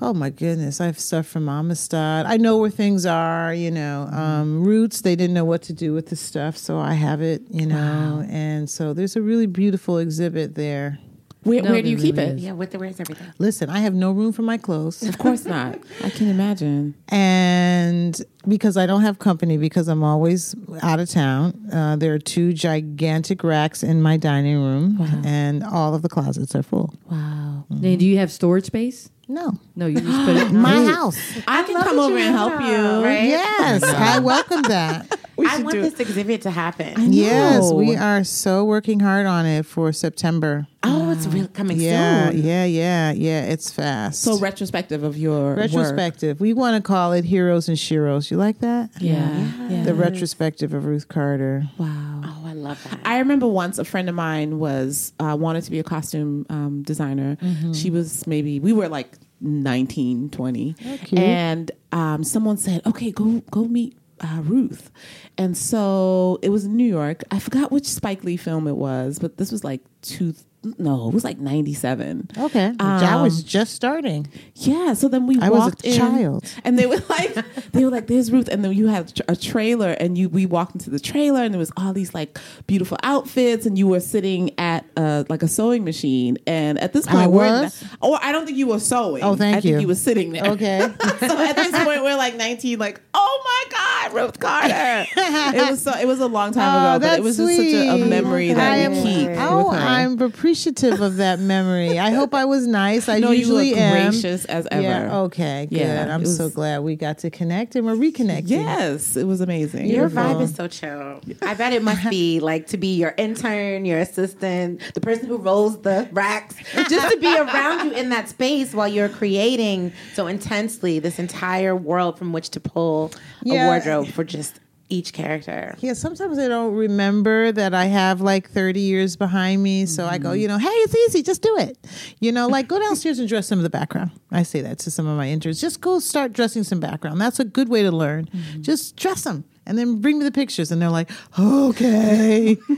oh my goodness, I have stuff from Amistad. I know where things are, you know. Um, Roots, they didn't know what to do with the stuff, so I have it, you know. And so there's a really beautiful exhibit there. where, No, where do you there keep really it? is. yeah, with the where's everything? Listen, I have no room for my clothes. Of course not. I can imagine. and because I don't have company because I'm always out of town, uh, there are two gigantic racks in my dining room, and all of the closets are full. wow. Then do you have storage space? No, No, you just put it in my Roots. house. I, can come over and help you. Right? Yes, I welcome that. We I want do this exhibit to happen. Yes, we are so working hard on it for September. Oh, it's really coming Yeah, soon. yeah, yeah, yeah. It's fast. So retrospective of your work. retrospective. We want to call it Heroes and Sheroes. You like that? Yeah. yeah. The retrospective of Ruth Carter. Wow. Oh, I love that. I remember once a friend of mine was uh, wanted to be a costume um, designer. She was maybe we were like 19, 20. cute. and um, someone said, "Okay, go go meet uh, Ruth." And so it was in New York. I forgot which Spike Lee film it was, but this was like two. No, it was like ninety seven. Okay. I was just starting. Yeah, so then we I was a walked in, child. and they were like, they were like, "There's Ruth," and then you had a trailer, and you we walked into the trailer, and there was all these like beautiful outfits, and you were sitting at uh, like a sewing machine, and at this point, I we're was? oh, I don't think you were sewing. Oh, thank I think you. you were sitting there. Okay. so at this point, we're like 19, like, oh my god, Ruth Carter. it was so it was a long time Oh, ago, but it was just such a, a sweet. memory I that am, we keep. Oh. I'm appreciative of that memory. I hope I was nice. I no, you usually look am. gracious as ever. Yeah. Okay. Good. Yeah, I'm it so glad we got to connect and we're reconnecting. Yes, it was amazing. Your Beautiful. vibe is so chill. I bet it must be like to be your intern, your assistant, the person who rolls the racks, just to be around you in that space while you're creating so intensely this entire world from which to pull Yeah. a wardrobe for just each character. Yeah, sometimes I don't remember that I have like 30 years behind me. So I go, Mm-hmm. you know, hey, it's easy, just do it. You know, like go downstairs and dress some of the background. I say that to some of my interns. Just go start dressing some background. That's a good way to learn. Mm-hmm. Just dress them and then bring me the pictures. And they're like, okay.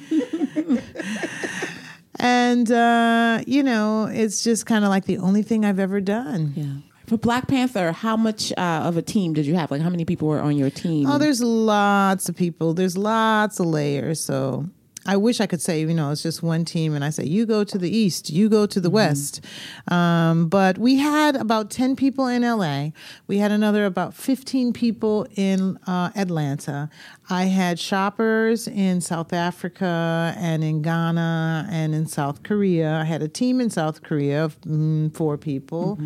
and, uh, you know, it's just kind of like the only thing I've ever done. Yeah. For Black Panther, how much uh, of a team did you have? Like, how many people were on your team? Oh, there's lots of people. There's lots of layers. So I wish I could say, you know, it's just one team, and I say, you go to the east, you go to the west. Um, but we had about 10 people in LA. We had another about 15 people in uh, Atlanta. I had shoppers in South Africa and in Ghana and in South Korea. I had a team in South Korea of mm, four people.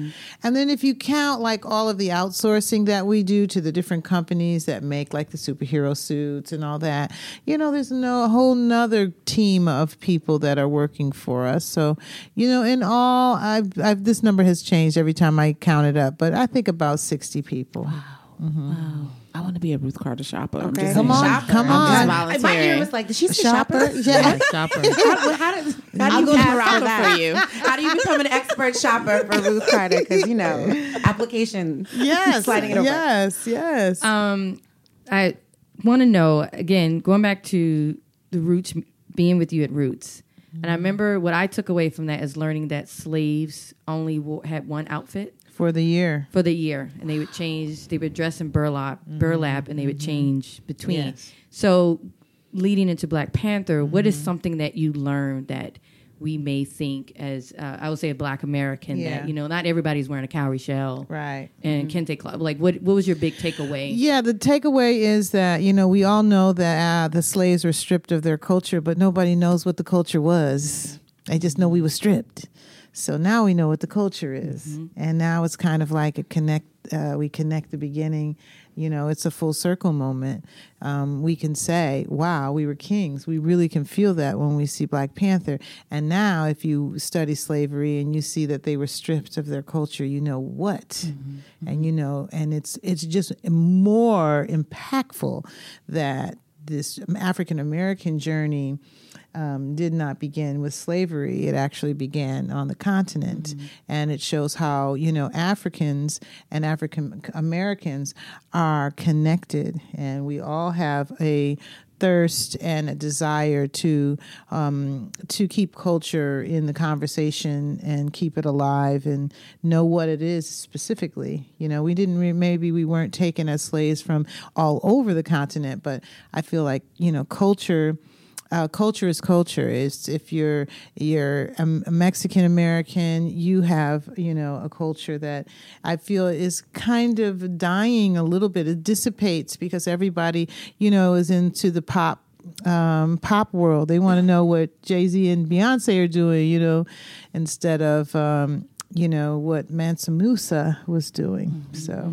And then if you count like all of the outsourcing that we do to the different companies that make like the superhero suits and all that, you know, there's no a whole nother team of people that are working for us. So, you know, in all, I've, I've this number has changed every time I count it up, but I think about 60 people. Wow. Wow. I want to be a Ruth Carter shopper. Okay. just Come saying. on, come I'm just on. My ear was like, did she say shopper? Shopper? Yeah. shopper. how, how, does, how do I'll you go to pass that? for you. How do you become an expert shopper for Ruth Carter? Because you know, application. Yes. sliding it over. Yes, yes. Um, I want to know again, going back to the roots, being with you at Roots, and I mm-hmm. remember what I took away from that is learning that slaves only wore, had one outfit For the year. for the year, and they would change. They would dress in burlap, burlap, and they would mm-hmm. change between. Yes. So, leading into Black Panther, what is mm-hmm. something that you learned that we may think as uh, I would say a Black American Yeah. that you know not everybody's wearing a cowrie shell Right. and kente cloth. Like, what what was your big takeaway? Yeah, the takeaway is that, you know, we all know that uh, the slaves were stripped of their culture, but nobody knows what the culture was. They just know we were stripped. So now we know what the culture is. And now it's kind of like a connect, uh, we connect the beginning. You know, it's a full circle moment. Um, we can say, wow, we were kings. We really can feel that when we see Black Panther. And now, if you study slavery and you see that they were stripped of their culture, you know what? And you know, and it's it's just more impactful that this African American journey um, did not begin with slavery. It actually began on the continent. And it shows how, you know, Africans and African Americans are connected. And we all have a thirst and a desire to um, to keep culture in the conversation and keep it alive and know what it is specifically. You know, we didn't re- maybe we weren't taken as slaves from all over the continent, but I feel like you know culture uh, culture is culture. Is if you're you're a, Mexican American, you have you know a culture that I feel is kind of dying a little bit. It dissipates because everybody you know is into the pop um, pop world. They want to know what Jay Z and Beyonce are doing, you know, instead of um, you know what Mansa Musa was doing. So.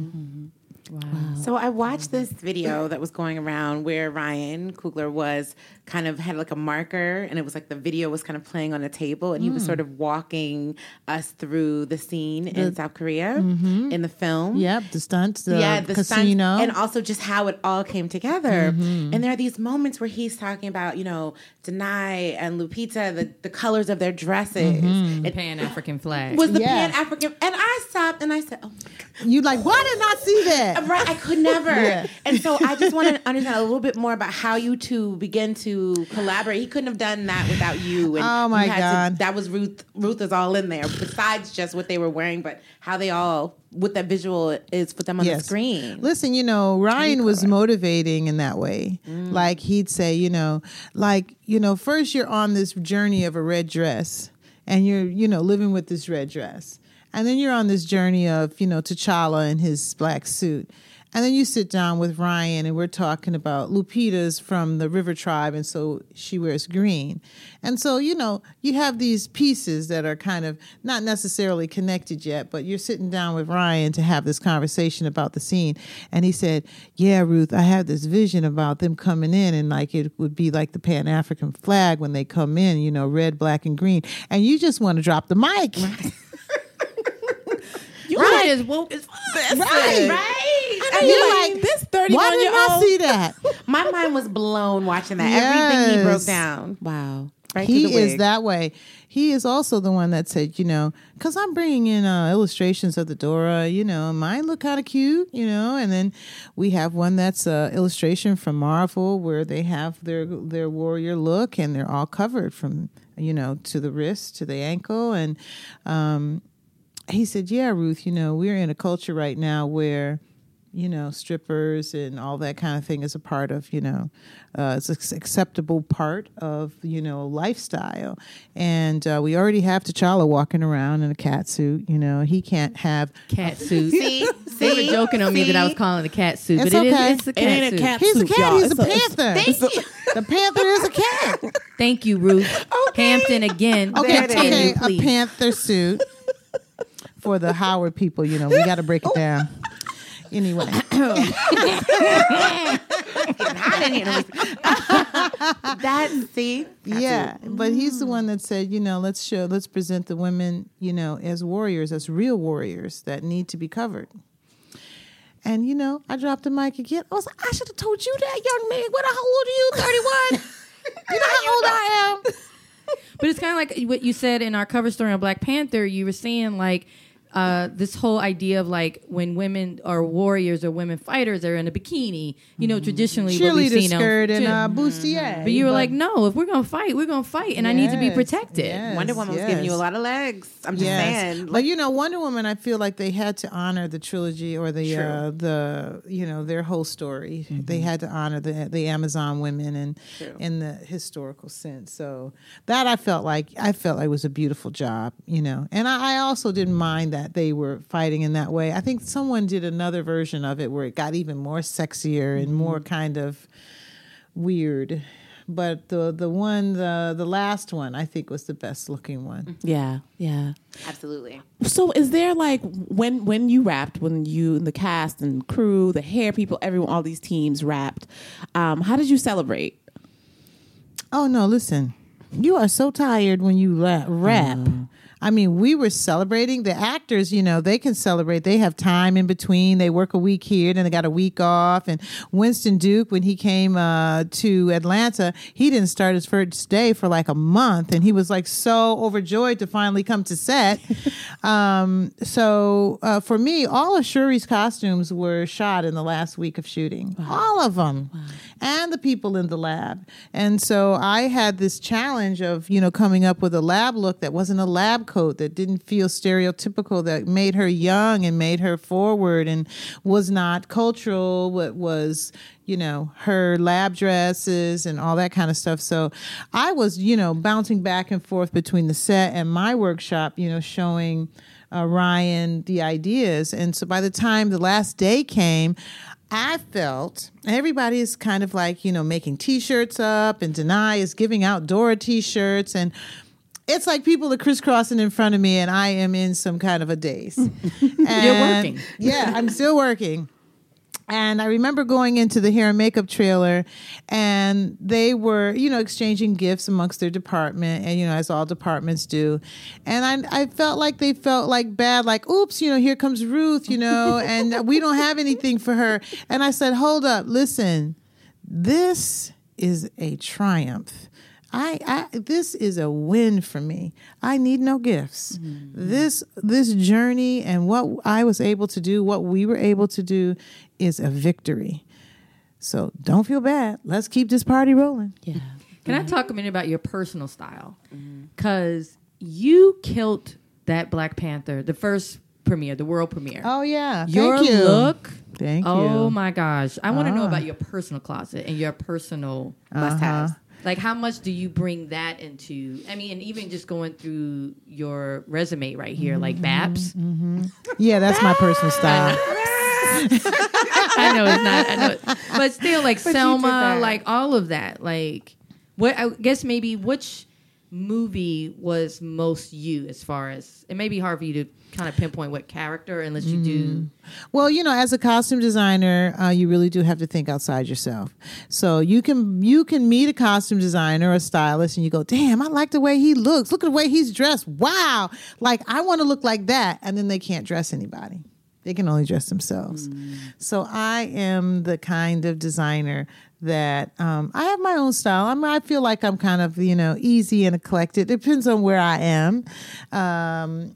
So I watched this video that was going around where Ryan Coogler was kind of had like a marker and it was like the video was kind of playing on a table and he was mm. sort of walking us through the scene in South Korea mm-hmm. in the film. Yep, the stunts, the yeah, the stunts, casino. and also just how it all came together. Mm-hmm. And there are these moments where he's talking about, you know, Danai and Lupita, the, the colors of their dresses. Mm-hmm. It Pan African flag. was the Yes. Pan African, and I stopped and I said, "Oh my god." you like, why did I see that? Right, I could never. Yeah. And so I just want to understand a little bit more about how you two begin to collaborate. He couldn't have done that without you. And Oh, my had to- God. that was Ruth. Ruth is all in there, besides just what they were wearing, but how they all what that visual is for them on the screen. Listen, you know, Ryan was motivating in that way. Mm. Like he'd say, you know, like, you know, first you're on this journey of a red dress and you're, you know, living with this red dress. And then you're on this journey of, you know, T'Challa in his black suit. And then you sit down with Ryan and we're talking about Lupita's from the River Tribe and so she wears green. And so, you know, you have these pieces that are kind of not necessarily connected yet, but you're sitting down with Ryan to have this conversation about the scene. And he said, Yeah, Ruth, I have this vision about them coming in and like it would be like the Pan African flag when they come in, you know, red, black, and green. And you just want to drop the mic. You right. as woke as fuck. Right. right? I mean, You're like, like, this Why 31 didn't year I see that? My mind was blown watching that. Everything he broke down. Wow. Right he is that way. He is also the one that said, you know, because I'm bringing in uh, illustrations of the Dora, you know, mine look kind of cute, you know, and then we have one that's uh, illustration from Marvel where they have their their warrior look and they're all covered from you know to the wrist to the ankle and um, he said, yeah, Ruth, you know, we're in a culture right now where you know, strippers and all that kind of thing is a part of, you know, uh, it's an acceptable part of, you know, lifestyle. And uh, we already have T'Challa walking around in a cat suit. You know, he can't have. cat suit. See, see, They were joking on me that I was calling it a cat suit, It's but it is okay. it's a It cat ain't a suit. cat He's a suit, cat. y'all. He's a It's a- it's- panther. Thank you. The panther is a cat. Thank you, Ruth Hampton again. Okay, There Continue, okay, please. a panther suit for the Howard people. You know, we got to break it down. Anyway, That see, yeah, but he's the one that said, you know, let's show, let's present the women, you know, as warriors, as real warriors that need to be covered. And you know, I dropped the mic again. I was like, I should have told you that, young man. What? How old are you? Thirty-one. you know how old I am. But it's kind of like what you said in our cover story on Black Panther. You were saying like uh, this whole idea of like when women are warriors or women fighters are in a bikini. You know, traditionally we've Cheerleader seen on- skirt and Cheer- uh, bustier. But you were like, no, if we're gonna fight, we're gonna fight, and I need to be protected. yes, Wonder Woman was giving you a lot of legs. I'm just Yes. saying. But you know, Wonder Woman, I feel like they had to honor the trilogy or the uh, the you know their whole story. They had to honor the the Amazon women and in the historical sense. So that I felt like I felt like it was a beautiful job, you know. And I, I also didn't mind that they were fighting in that way. I think someone did another version of it where it got even more sexier and more kind of weird. But the the one the the last one I think was the best looking one. Yeah, yeah. Absolutely. So is there like when when you rapped, when you and the cast and crew, the hair people, everyone, all these teams rapped, um, how did you celebrate? Oh no, listen. You are so tired when you la- rap. I mean, we were celebrating. The actors, you know, they can celebrate. They have time in between. They work a week here, then they got a week off. And Winston Duke, when he came uh, to Atlanta, he didn't start his first day for like a month, and he was like so overjoyed to finally come to set. um, so uh, for me, all of Shuri's costumes were shot in the last week of shooting. All of them, and the people in the lab. And so I had this challenge of you know coming up with a lab look that wasn't a lab coat that didn't feel stereotypical that made her young and made her forward and was not cultural what was you know her lab dresses and all that kind of stuff so i was you know bouncing back and forth between the set and my workshop you know showing uh, ryan the ideas and so by the time the last day came I felt everybody is kind of like, you know, making t shirts up, and Danai is giving out Dora t shirts. And it's like people are crisscrossing in front of me, and I am in some kind of a daze. And- you're working. Yeah, I'm still working. And I remember going into the hair and makeup trailer, and they were, you know, exchanging gifts amongst their department, and you know, as all departments do. And I, I felt like they felt like bad, like, oops, you know, here comes Ruth, you know, and we don't have anything for her. And I said, hold up, listen, this is a triumph. I, I this is a win for me. I need no gifts. Mm-hmm. This this journey and what I was able to do, what we were able to do is a victory. So don't feel bad. Let's keep this party rolling. Yeah. Can I talk a minute about your personal style? Mm-hmm. Because you killed that Black Panther, the first premiere, the world premiere. Oh yeah. your Thank you. look. Thank Oh you. Oh my gosh. I want to know Ah. about your personal closet and your personal uh-huh. Must haves. Like how much do you bring that into I mean and even just going through your resume right here like mm-hmm, Babs. Mm-hmm. Yeah, that's my personal style. I know it's not I know it- but still like But Selma like all of that like what I guess maybe which movie was most you as far as it may be hard for you to kind of pinpoint what character unless you do Well, you know, as a costume designer, uh, you really do have to think outside yourself. So you can you can meet a costume designer or a stylist, and you go, "Damn, I like the way he looks. Look at the way he's dressed. Wow, like I want to look like that." And then they can't dress anybody; they can only dress themselves. So I am the kind of designer that um, I have my own style. I mean, I feel like I'm kind of you know easy and eclectic. It Depends on where I am. Um,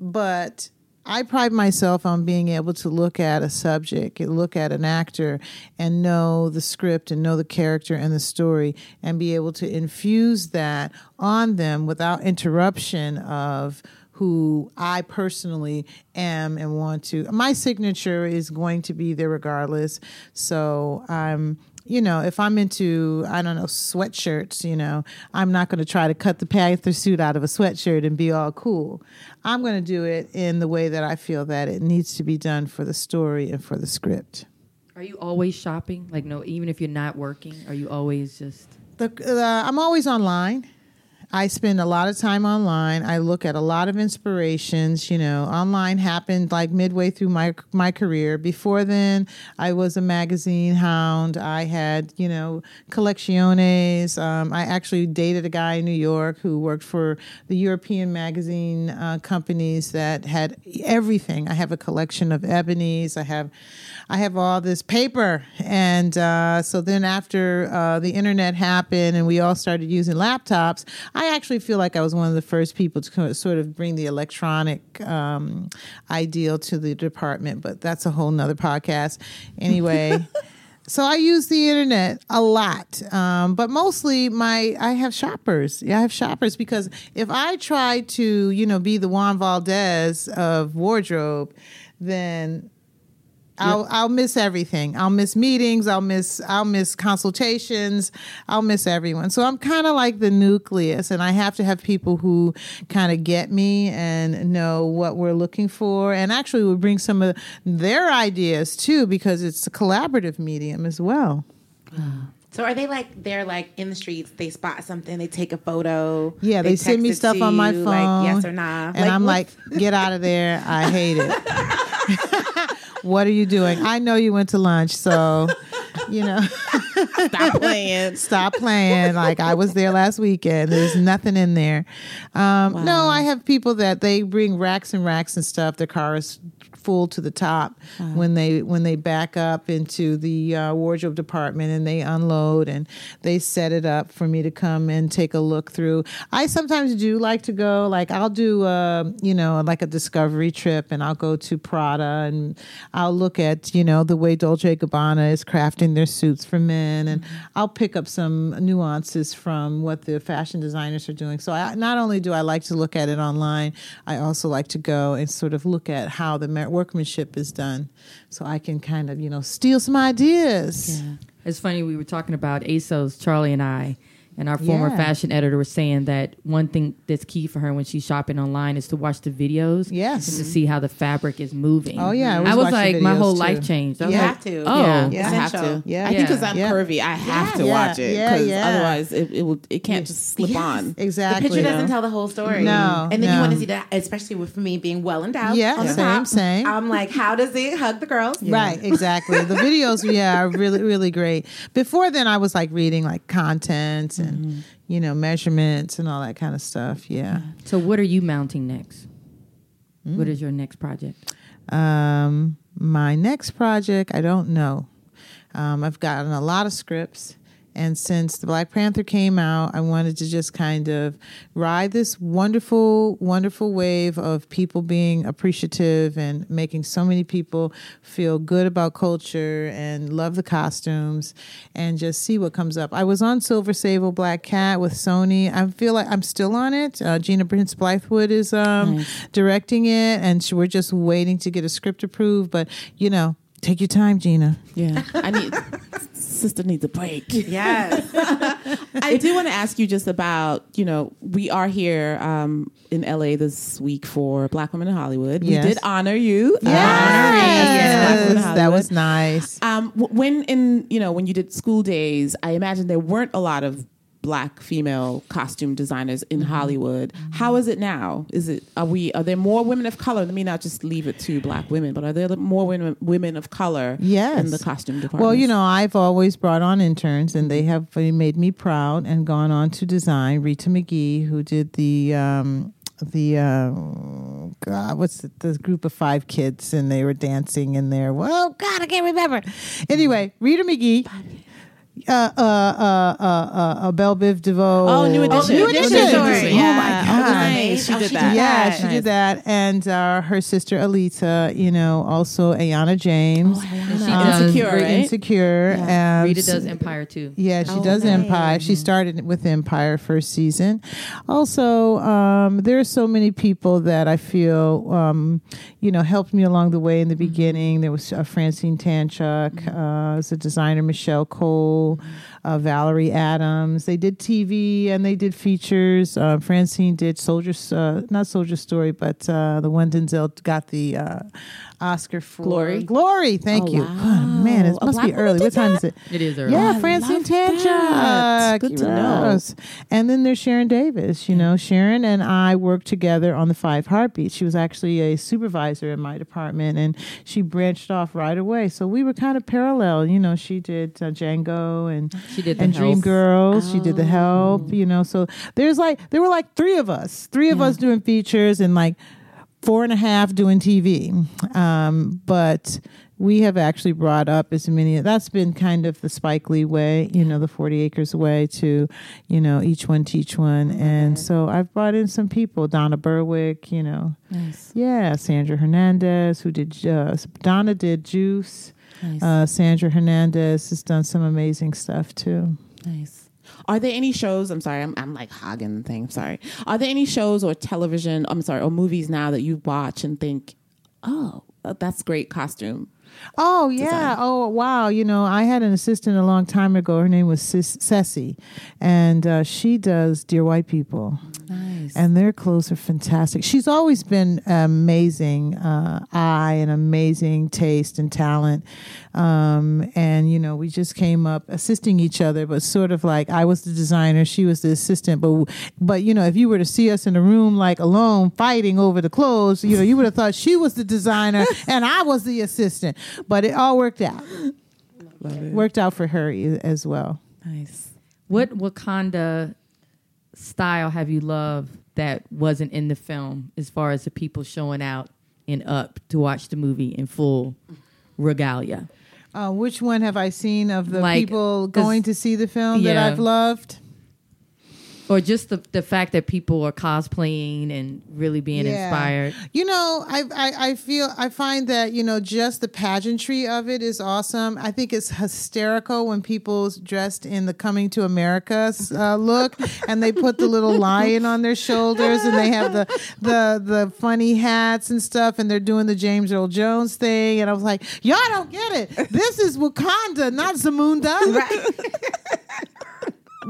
but I pride myself on being able to look at a subject, look at an actor, and know the script and know the character and the story, and be able to infuse that on them without interruption of who I personally am and want to. My signature is going to be there regardless. So I'm you know, if I'm into, I don't know, sweatshirts, you know, I'm not going to try to cut the Panther suit out of a sweatshirt and be all cool. I'm going to do it in the way that I feel that it needs to be done for the story and for the script. Are you always shopping? Like, no, even if you're not working, are you always just? The, uh, I'm always online. I spend a lot of time online. I look at a lot of inspirations. You know, online happened like midway through my my career. Before then, I was a magazine hound. I had you know collecciones. Um, I actually dated a guy in New York who worked for the European magazine uh, companies that had everything. I have a collection of ebonies. I have I have all this paper. And uh, so then after uh, the internet happened and we all started using laptops, I actually feel like I was one of the first people to sort of bring the electronic um, ideal to the department, but that's a whole nother podcast. Anyway. So I use the internet a lot, um, but mostly my I have shoppers. Yeah, I have shoppers because if I try to you know be the Juan Valdez of wardrobe, then I'll I'll miss everything. I'll miss meetings. I'll miss I'll miss consultations. I'll miss everyone. So I'm kind of like the nucleus, and I have to have people who kind of get me and know what we're looking for, and actually will bring some of their ideas too, because it's a collaborative medium as well. Mm. So are they like they're like in the streets? They spot something, they take a photo. Yeah, they, send me stuff on my phone. like yes or nah. And I'm like, get out of there. I hate it. what are you doing? I know you went to lunch, so you know, Stop playing. stop playing. Like I was there last weekend. There's nothing in there. Um, No, I have people that they bring racks and racks and stuff. Their car is full to the top when they when they back up into the uh, wardrobe department and they unload and they set it up for me to come and take a look through. I sometimes do like to go. Like I'll do, uh, you know, like a discovery trip and I'll go to Prada and I'll look at you know the way Dolce Gabbana is crafting their suits for men and I'll pick up some nuances from what the fashion designers are doing. So I, not only do I like to look at it online, I also like to go and sort of look at how the workmanship is done, so I can kind of you know steal some ideas. It's funny we were talking about ASOS, Charli and I, and our former Yeah. fashion editor was saying that one thing that's key for her when she's shopping online is to watch the videos. Yes. and to see how the fabric is moving. Oh, yeah, I always I was like, my whole too. life changed. I was You like, have to. Oh, Yeah. Yeah. I have Essential. to. Yeah. I think because I'm Yeah. curvy, I have to watch it Yeah, because yeah. otherwise it, it will it can't just slip on. Exactly. The picture doesn't tell the whole story. Mm-hmm. No, And then no. you want to see that, especially with me being well endowed. Yeah, on the same, top. same. I'm like, how does it hug the girls? Right, exactly. The videos, yeah, are really, really great. Before then, I was like reading like content and you know measurements and all that kind of stuff. Yeah. So what are you mounting next? Hmm? What is your next project? Um, my next project, I don't know. Um, I've gotten a lot of scripts. And since the Black Panther came out, I wanted to just kind of ride this wonderful, wonderful wave of people being appreciative and making so many people feel good about culture and love the costumes and just see what comes up. I was on Silver Sable Black Cat with Sony. I feel like I'm still on it. Uh, Gina Prince Bythewood is um, directing it, and we're just waiting to get a script approved. But, you know, take your time, Gina. Yeah, I need sister needs a break. Yes. I do want to ask you just about you know we are here um, in LA this week for Black Women in Hollywood. Yes. We did honor you. uh, Yes, Women in that was nice. Um, when in you know when you did school days, I imagine there weren't a lot of black female costume designers in Mm-hmm. Hollywood. How is it now? Is it are we are there more women of color? Let me not just leave it to black women, but are there more women women of color Yes. in the costume department? Well, you know, I've always brought on interns, and they have made me proud and gone on to design. Rita McGhee, who did the um, the uh, God, what's the, the group of five kids, and they were dancing in there. Well, God, I can't remember. Anyway, Rita McGhee. Uh, uh, uh, uh, uh, uh, Belle Biv DeVoe. Oh, New Edition. New New Edition. Edition. Yeah. Oh my Oh, God. nice. She Oh, did she that. did Yeah, that. she did that, and uh, her sister Alita, you know, also Ayanna James. Oh, And she Uh, does Insecure, right? Insecure. um, Rita does Empire too. Yeah, she Oh, does nice. Empire. She started with Empire first season. Also, um, there are so many people that I feel, um, you know, helped me along the way in the beginning. There was uh, Francine Tanchuck, uh, was a designer, Michelle Cole, mm-hmm uh, Valerie Adams. They did TV and they did features. Uh, Francine did Soldier, uh, not Soldier Story, but uh, the one Denzel got the uh, Oscar for. Glory? Glory, thank Oh, you. wow. God, man, it A must be early. What time that? is it? It is early. Yeah, I Francine love. Tanchuck. Good to know. And then there's Sharon Davis. You know, Sharon and I worked together on the Five Heartbeats. She was actually a supervisor in my department, and she branched off right away. So we were kind of parallel. You know, she did uh, Django and She did the and Dream. Girls. She did the Help. You know, so there's like there were like three of us, three of us doing features, and like four and a half doing TV. Um, but we have actually brought up as many. That's been kind of the Spike Lee way, you know, the Forty Acres way to, you know, each one teach one. And so I've brought in some people, Donna Berwick, you know, Nice. yeah, Sandra Hernandez, who did uh, Donna did Juice. Nice. Uh, Sandra Hernandez has done some amazing stuff too. nice. Are there any shows? I'm sorry, I'm, I'm like hogging the thing. I'm sorry. Are there any shows or television? I'm sorry, or movies now that you watch and think, oh, uh, that's great costume. Oh yeah. design. Oh wow. You know, I had an assistant a long time ago. Her name was Ceci, and uh, she does Dear White People, Nice. and their clothes are fantastic. She's always been amazing uh, eye and amazing taste and talent. Um, and you know, we just came up assisting each other, but sort of like I was the designer, she was the assistant. But but you know, if you were to see us in a room like alone fighting over the clothes, you know, you would have thought she was the designer and I was the assistant. But it all worked out. Worked out for her e- as well. Nice. What Wakanda style have you loved that wasn't in the film as far as the people showing out and up to watch the movie in full regalia? Uh, which one have I seen of the Like, people going to see the film that Yeah. I've loved? Or just the, the fact that people are cosplaying and really being Yeah. inspired. You know, I, I I feel I find that you know just the pageantry of it is awesome. I think it's hysterical when people's dressed in the Coming to America uh, look, and they put the little lion on their shoulders, and they have the the the funny hats and stuff, and they're doing the James Earl Jones thing, and I was like, y'all don't get it. This is Wakanda, not Zamunda.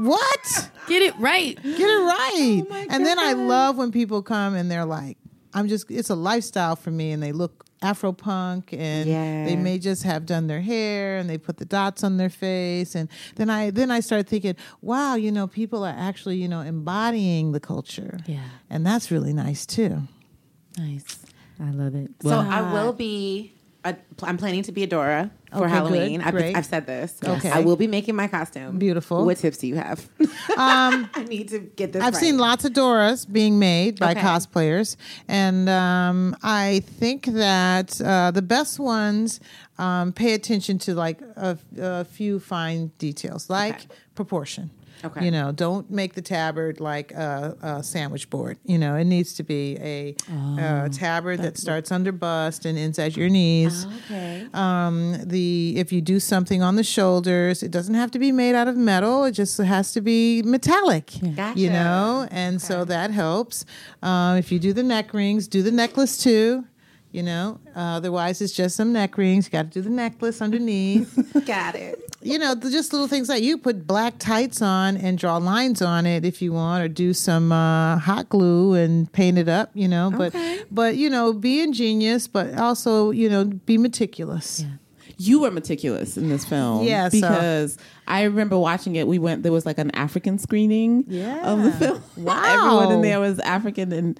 what? Get it right. Get it right. Oh and then I love when people come and they're like, I'm just, it's a lifestyle for me. And they look Afro punk and Yeah. they may just have done their hair and they put the dots on their face. And then I, then I start thinking, wow, you know, people are actually, you know, embodying the culture. Yeah. And that's really nice too. Nice. I love it. So I will be. I'm planning to be Adora for Okay, Halloween. I've. I've said this. Okay. I will be making my costume. Beautiful. What tips do you have? Um, I need to get this. I've right. seen lots of Doras being made by Okay. cosplayers, and um, I think that uh, the best ones um, pay attention to like a, a few fine details, like proportion. Okay. You know, don't make the tabard like a, a sandwich board. You know, it needs to be a, a tabard that starts under bust and ends at your knees. Okay. Um, the if you do something on the shoulders, it doesn't have to be made out of metal. It just has to be metallic. Gotcha. You know, and so that helps. Um, if you do the neck rings, do the necklace too. You know, uh, otherwise it's just some neck rings. You got to do the necklace underneath. Got it. you know, the- just little things like you put black tights on and draw lines on it if you want, or do some uh, hot glue and paint it up. You know, but Okay. but you know, be ingenious, but also you know, be meticulous. You were meticulous in this film. Yeah, so- Because I remember watching it. We went, there was like an African screening yeah. of the film. Wow. Everyone in there was African. And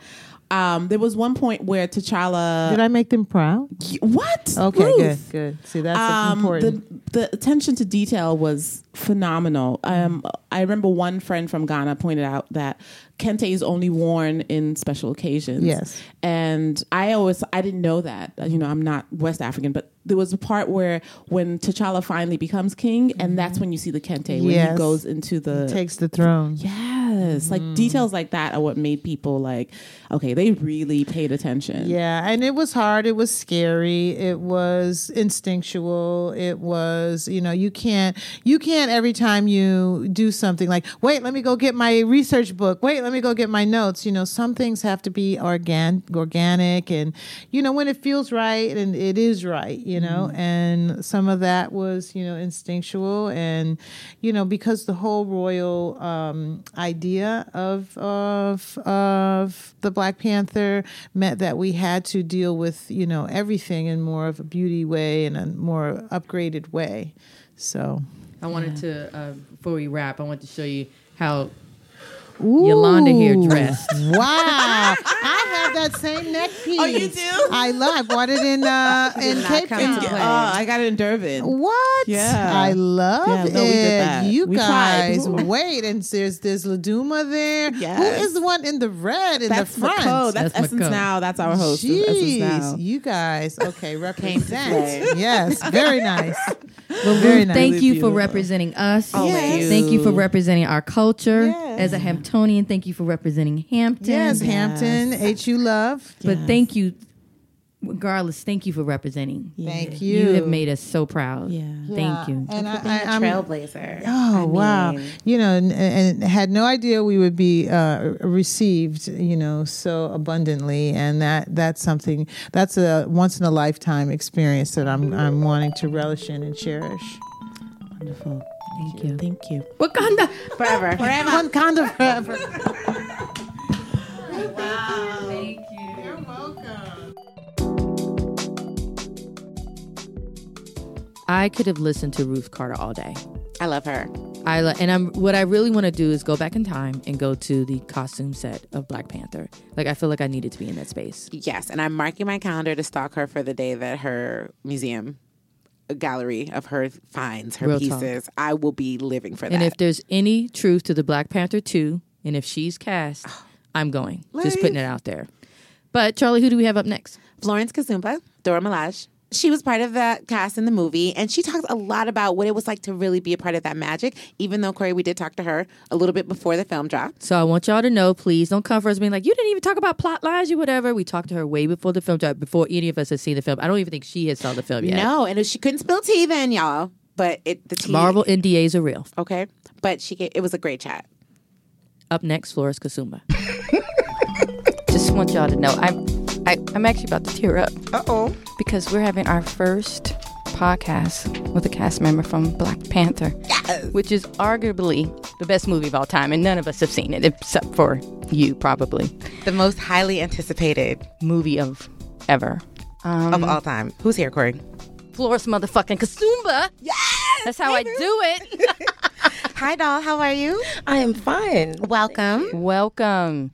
um, there was one point where T'Challa. Did I make them proud? what? Okay, Ruth? good, good. See, that's Um, important. The, the attention to detail was phenomenal. Um, I remember one friend from Ghana pointed out that kente is only worn in special occasions. Yes. and I always I didn't know that. You know, I'm not West African, but there was a part where when T'Challa finally becomes king, and mm-hmm. that's when you see the kente when Yes. he goes into the Takes the throne. yes. Yes, like mm. details like that are what made people like, okay, they really paid attention. Yeah, and it was hard. It was scary. It was instinctual. It was, you know, you can't you can't every time you do something like, wait, let me go get my research book. Wait, let me go get my notes. You know, some things have to be organ organic and you know when it feels right and it is right, you know. And some of that was, you know, instinctual and you know because the whole royal um, idea of of of the Black Panther meant that we had to deal with you know everything in more of a beauty way and a more upgraded way. So I wanted to uh, before we wrap, I want to show you how Yolanda here Ooh. dressed. Wow, I have that same neck piece. Oh, you do? I love. I bought it in uh, in Cape Town. Oh. I got it in Durban. What? Yeah. I love Yeah, it. no, we did that. You We guys, wait, and there's there's Laduma there. Yes. Who is the one in the red in That's the front? Mako. That's, That's Essence Mako. Now. That's our host. of Essence Jeez, Now. you guys, okay, play. represent. yes, very nice. very nice. Thank Really you for representing us. Always. Thank you for representing our culture. Yes. As a Hamptonian, thank you for representing Hampton. Yes, Hampton, H U love. But Yes. thank you, regardless, thank you for representing. Thank you. You have made us so proud. Yeah. Thank you. And I, Being I, a I'm trailblazer. Oh I wow! mean, You know, and, and had no idea we would be uh, received, you know, so abundantly, and that that's something that's a once in a lifetime experience that I'm I'm wanting to relish in and cherish. Wonderful. Thank you. Thank you. Wakanda. forever. forever. Wakanda forever. Wow. Thank you. I could have listened to Ruth Carter all day. I love her. I lo- and I'm what I really want to do is go back in time and go to the costume set of Black Panther. Like I feel like I needed to be in that space. Yes, and I'm marking my calendar to stalk her for the day that her museum uh, gallery of her finds her Real talk. pieces. I will be living for that. And if there's any truth to the Black Panther 2, and if she's cast, oh. I'm going. Just putting it out there. But Charli, who do we have up next? Florence Kasumba, Dora Milaje. She was part of the cast in the movie, and she talked a lot about what it was like to really be a part of that magic. Even though Cori, we did talk to her a little bit before the film dropped. So I want y'all to know, please don't come for us being like, you didn't even talk about plot lines or whatever. We talked to her way before the film dropped, before any of us had seen the film. I don't even think she had saw the film yet. No, and she couldn't spill tea then, y'all. But it the tea, Marvel NDAs are real. okay. But she it was a great chat. Up next, Florence Kasumba. just want y'all to know I'm I, I'm actually about to tear up Uh oh. because we're having our first podcast with a cast member from Black Panther, which is arguably the best movie of all time, and none of us have seen it except for you, probably The most highly anticipated movie of ever. Um, of all time. Who's here, Cori? Florence motherfucking Kasumba. Yes, that's how I do it. Hi, doll. How are you? I am fine. Welcome. Welcome.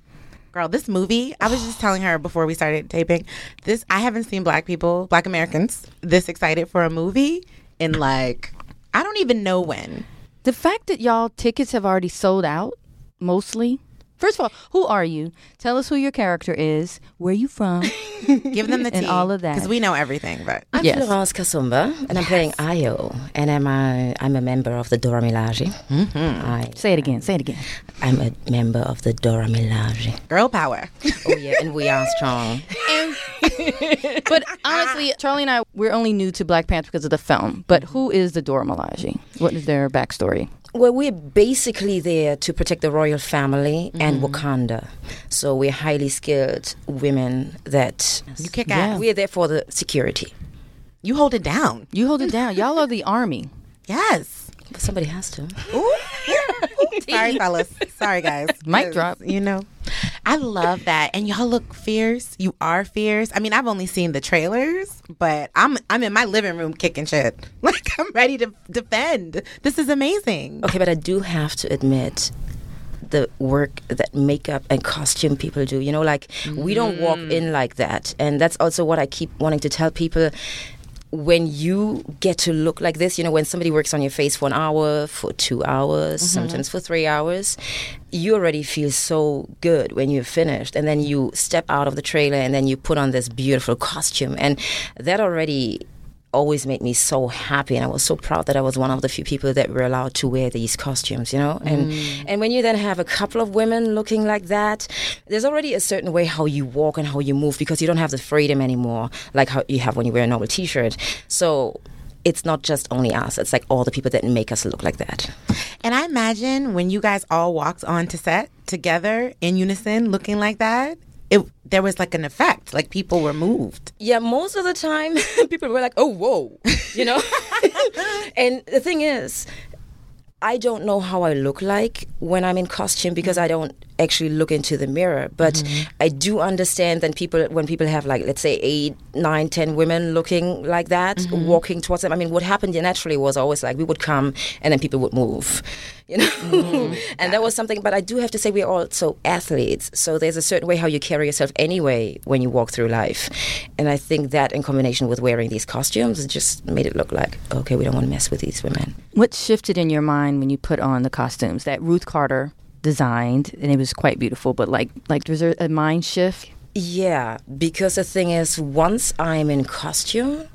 Girl, this movie, I was just telling her before we started taping, this I haven't seen black people, black Americans, this excited for a movie in like I don't even know when. The fact that y'all tickets have already sold out, mostly. First of all, who are you? Tell us who your character is. Where you from? Give them the tea. And all of that. Because we know everything, but I'm Yes. Florence Kasumba, and I'm playing Ayo, and I'm a, I'm a member of the Dora Milaje. Mm-hmm. I, Say it again. Say it again. I'm a member of the Dora Milaje. girl power. Oh yeah, and we are strong. But honestly, Charli and I, we're only new to Black Panther because of the film. But who is the Dora Milaje? What is their backstory? Well, we're basically there to protect the royal family and mm-hmm. Wakanda. So we're highly skilled women that You kick ass. we're there for the security. You hold it down. You hold it down. Y'all are the army. Yes. But somebody has to. Sorry, fellas. Sorry, guys. Mic drop. You know, I love that, and y'all look fierce. You are fierce. I mean, I've only seen the trailers, but I'm I'm in my living room kicking shit. Like I'm ready to defend. This is amazing. Okay, but I do have to admit the work that makeup and costume people do. You know, like we don't walk mm. in like that. And that's also what I keep wanting to tell people. When you get to look like this, you know, when somebody works on your face for an hour, for two hours, mm-hmm. sometimes for three hours, you already feel so good when you're finished. And then you step out of the trailer and then you put on this beautiful costume. And that already always made me so happy, and I was so proud that I was one of the few people that were allowed to wear these costumes. You know, and mm. and when you then have a couple of women looking like that, there's already a certain way how you walk and how you move because you don't have the freedom anymore like how you have when you wear a normal T-shirt. So. It's not just only us. It's like all the people that make us look like that. And I imagine when you guys all walked onto set together in unison, looking like that, it there was like an effect, like people were moved. Yeah, most of the time people were like, "Oh, whoa," you know. and the thing is, I don't know how I look like when I'm in costume because I don't actually look into the mirror. But mm-hmm. I do understand that people, when people have like, let's say, eight, nine, ten women looking like that, mm-hmm. walking towards them. I mean, what happened naturally was always like we would come and then people would move, you know. Mm-hmm. and that was something. But I do have to say we're also athletes, so there's a certain way how you carry yourself anyway when you walk through life. And I think that in combination with wearing these costumes, just made it look like okay, we don't want to mess with these women. What shifted in your mind when you put on the costumes that Ruth Carter designed, and it was quite beautiful. But like, like, was there a mind shift? Yeah, because the thing is, once I'm in costume,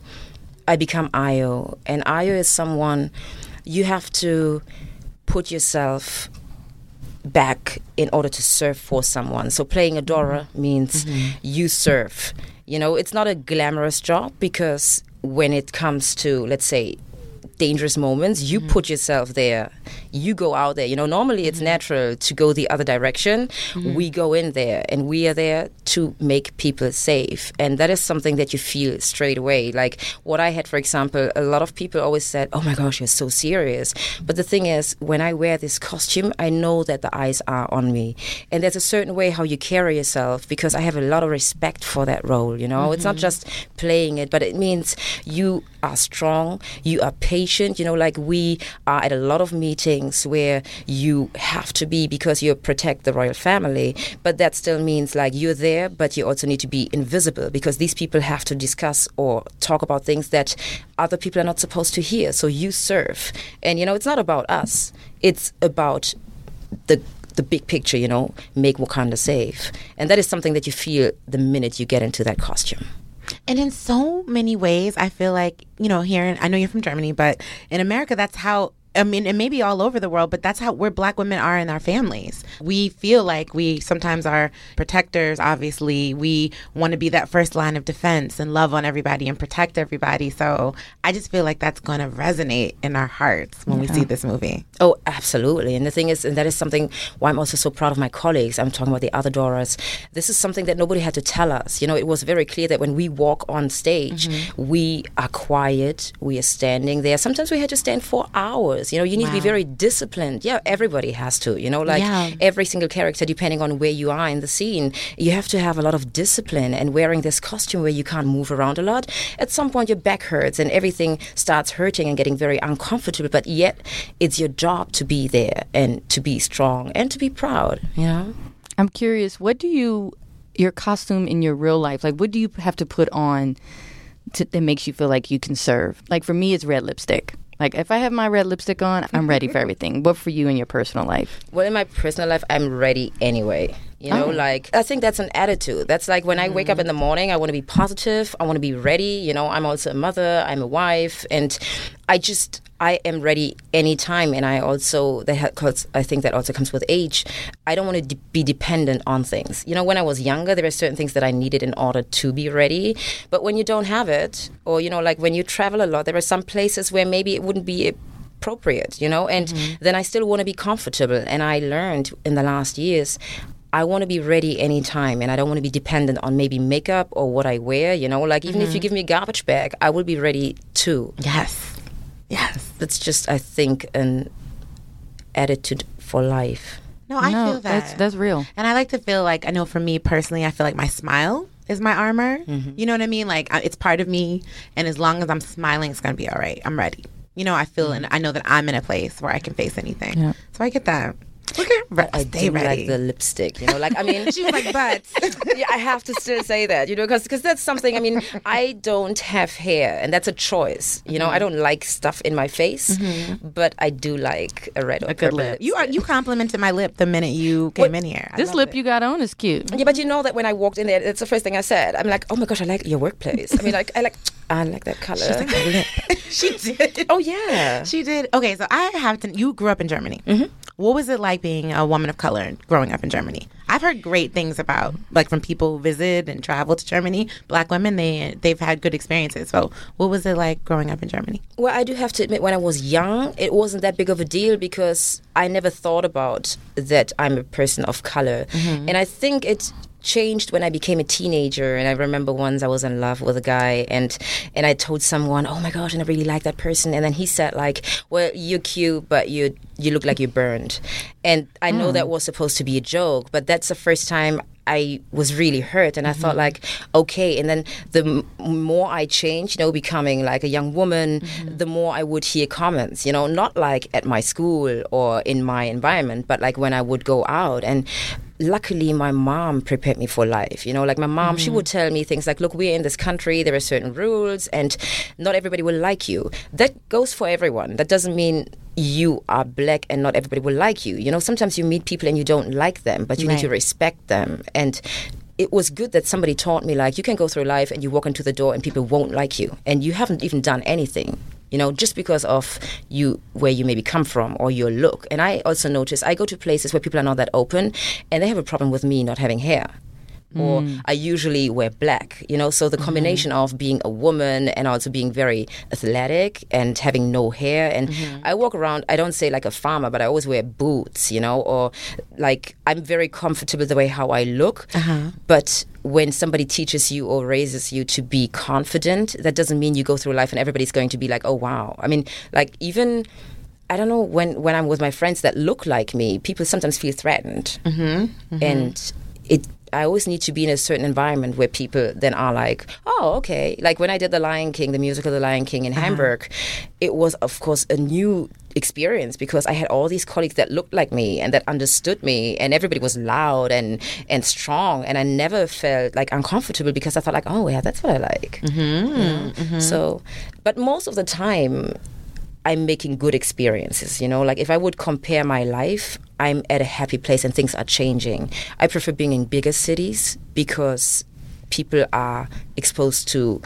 I become Ayo, and Ayo is someone you have to put yourself back in order to serve for someone. So playing a Dora means mm-hmm. you serve. You know, it's not a glamorous job because when it comes to, let's say, dangerous moments, you mm-hmm. put yourself there. You go out there. You know, normally it's mm-hmm. natural to go the other direction. Mm-hmm. We go in there and we are there to make people safe. And that is something that you feel straight away. Like what I had, for example, a lot of people always said, Oh my gosh, you're so serious. But the thing is, when I wear this costume, I know that the eyes are on me. And there's a certain way how you carry yourself because I have a lot of respect for that role. You know, it's not mm-hmm. just playing it, but it means you are strong, you are patient. You know, like we are at a lot of meetings where you have to be because you protect the royal family, but that still means like you're there, but you also need to be invisible because these people have to discuss or talk about things that other people are not supposed to hear. So you serve. And, you know, it's not about us, it's about the the big picture, you know, make Wakanda safe. And that is something that you feel the minute you get into that costume. And in so many ways, I feel like, you know, here, in, I know you're from Germany, but in America, that's how. I mean, and maybe all over the world, but that's how where black women are in our families. We feel like we sometimes are protectors, obviously. We want to be that first line of defense and love on everybody and protect everybody. So I just feel like that's going to resonate in our hearts when we see this movie. Oh, absolutely. And the thing is, and that is something why I'm also so proud of my colleagues. I'm talking about the other Doras. This is something that nobody had to tell us. You know, it was very clear that when we walk on stage, mm-hmm. we are quiet, we are standing there. Sometimes we had to stand for hours. You know, you need to be very disciplined. Yeah, everybody has to. You know, like Yeah. every single character, depending on where you are in the scene, you have to have a lot of discipline. And wearing this costume where you can't move around a lot, at some point your back hurts and everything starts hurting and getting very uncomfortable. But yet, it's your job to be there and to be strong and to be proud. You know. I'm curious, what do you, your costume in your real life, like what do you have to put on to, that makes you feel like you can serve? Like for me, it's red lipstick. Like if I have my red lipstick on, I'm ready mm-hmm. for everything. What for you in your personal life? Well, in my personal life, I'm ready anyway. You know, oh. like I think that's an attitude. That's like when I wake up in the mm. morning, I want to be positive. I want to be ready. You know, I'm also a mother. I'm a wife, and I just I am ready anytime. And I also that ha- cause I think that also comes with age. I don't want to de- be dependent on things. You know, when I was younger, there were certain things that I needed in order to be ready. But when you don't have it, or you know, like when you travel a lot, there are some places where maybe it wouldn't be appropriate, you know, and mm-hmm. then I still want to be comfortable. And I learned in the last years. I want to be ready anytime and I don't want to be dependent on maybe makeup or what I wear, you know, like even if you mm-hmm. give me a garbage bag, I will be ready too. Yes. Yes. That's just I think an attitude for life. No, I no, feel that. that's that's real. And I like to feel like I know for me personally, I feel like my smile is my armor. Mm-hmm. You know what I mean? Like it's part of me, and as long as I'm smiling, it's gonna be all right. I'm ready. You know, I feel mm-hmm. and I know that I'm in a place where I can face anything. Yeah. So I get that. Look at re- I stay do ready. like the lipstick, you know, like I mean she was like, but yeah, I have to still say that, you know, because because that's something. I mean, I don't have hair, and that's a choice. You know, I mm-hmm. don't like stuff in my face, mm-hmm. but I do like a red or a good purple lip. You are you complimented my lip the minute you came in here. I This lip it. you got on is cute. Yeah, but you know that when I walked in there, that's the first thing I said. I'm like, oh my gosh, I like your workplace. I mean, like, I like, I like that color. She's like, "Lit." she did. oh yeah. She did. Okay, so I have to. You grew up in Germany. Mm-hmm. What was it like being a woman of color growing up in Germany? I've heard great things about, like from people who visit and travel to Germany. Black women, they they've had good experiences. So, what was it like growing up in Germany? Well, I do have to admit, when I was young, it wasn't that big of a deal because I never thought about that I'm a person of color. And I think it changed when I became a teenager. And I remember once I was in love with a guy, and and I told someone, "Oh my gosh, and I really like that person." And then he said, "Like, well, you're cute, but you you look like you're burned." And I know mm. that was supposed to be a joke, but that's the first time I was really hurt, and I thought mm-hmm. like, okay. And then the m- more I changed, you know, becoming like a young woman, mm-hmm. the more I would hear comments, you know, not like at my school or in my environment, but like when I would go out and. Luckily, my mom prepared me for life. You know, like my mom, she mm. would tell me things like, "Look, we're in this country. There are certain rules, and not everybody will like you." That goes for everyone. That doesn't mean you are black and not everybody will like you. You know, sometimes you meet people and you don't like them, but you need to respect them. And it was good that somebody taught me like you can go through life and you walk into the door and people won't like you and you haven't even done anything. You know, just because of you where you maybe come from or your look. And I also notice I go to places where people are not that open and they have a problem with me not having hair or mm. I usually wear black, you know. So the mm-hmm. combination of being a woman and also being very athletic and having no hair, and mm-hmm. I walk around. I don't say like a farmer, but I always wear boots, you know, or like I'm very comfortable the way how I look. Uh-huh. But when somebody teaches you or raises you to be confident, that doesn't mean you go through life and everybody's going to be like, oh wow. I mean, like even. I don't know when when I'm with my friends that look like me, people sometimes feel threatened, mm-hmm. and it. I always need to be in a certain environment where people then are like, oh, okay. Like when I did The Lion King, the musical The Lion King in Hamburg, it was, of course, a new experience because I had all these colleagues that looked like me and that understood me, and everybody was loud and and strong, and I never felt like uncomfortable because I felt like, oh yeah, that's what I like. Mm-hmm, So, but most of the time, I'm making good experiences, you know? Like if I would compare my life, I'm at a happy place and things are changing. I prefer being in bigger cities because people are exposed to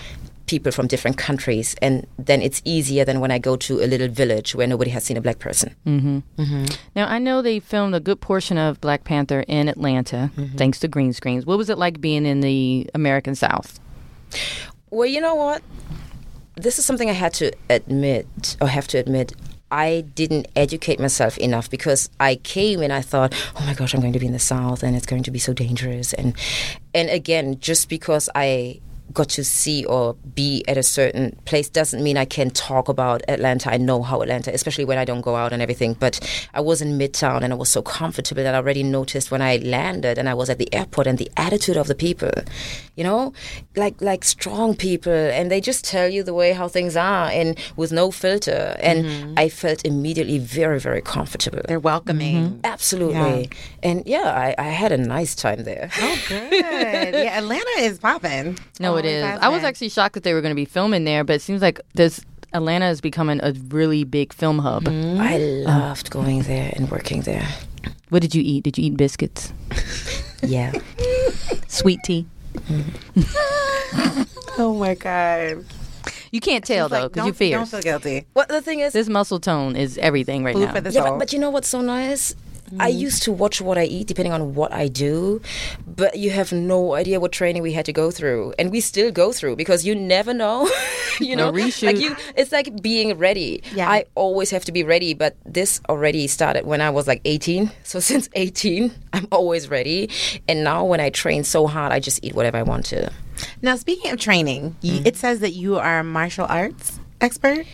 people from different countries and then it's easier than when I go to a little village where nobody has seen a black person. Mm-hmm. Mm-hmm. Now I know they filmed a good portion of Black Panther in Atlanta, mm-hmm. thanks to green screens. What was it like being in the American South? Well, you know what? This is something I had to admit, or have to admit. I didn't educate myself enough because I came and I thought, oh my gosh, I'm going to be in the South and it's going to be so dangerous. And and again, just because I got to see or be at a certain place doesn't mean I can talk about Atlanta. I know how Atlanta, especially when I don't go out and everything. But I was in Midtown and I was so comfortable that I already noticed when I landed and I was at the airport and the attitude of the people, you know, like like strong people, and they just tell you the way how things are and with no filter. And mm-hmm. I felt immediately very very comfortable. They're welcoming. Mm-hmm. Absolutely, and yeah, I, I had a nice time there. Oh, good. yeah, Atlanta is popping. No, it Always is. has I was actually shocked that they were going to be filming there, but it seems like this Atlanta is becoming a really big film hub. Mm. I um, loved going there and working there. What did you eat? Did you eat biscuits? Yeah. Sweet tea? Mm. Oh my god. You can't tell like, though because don't- you fierce. Don't feel guilty. Well, the thing is, This muscle tone is everything right Food now. for the yeah, but, but you know what's so nice? I mm. used to watch what I eat depending on what I do, but you have no idea what training we had to go through, and we still go through because you never know. you know, like you, it's like being ready. Yeah. I always have to be ready, but this already started when I was like 18. So since 18, I'm always ready, and now when I train so hard, I just eat whatever I want to. now, speaking of training, you, mm. it says that you are a martial arts expert.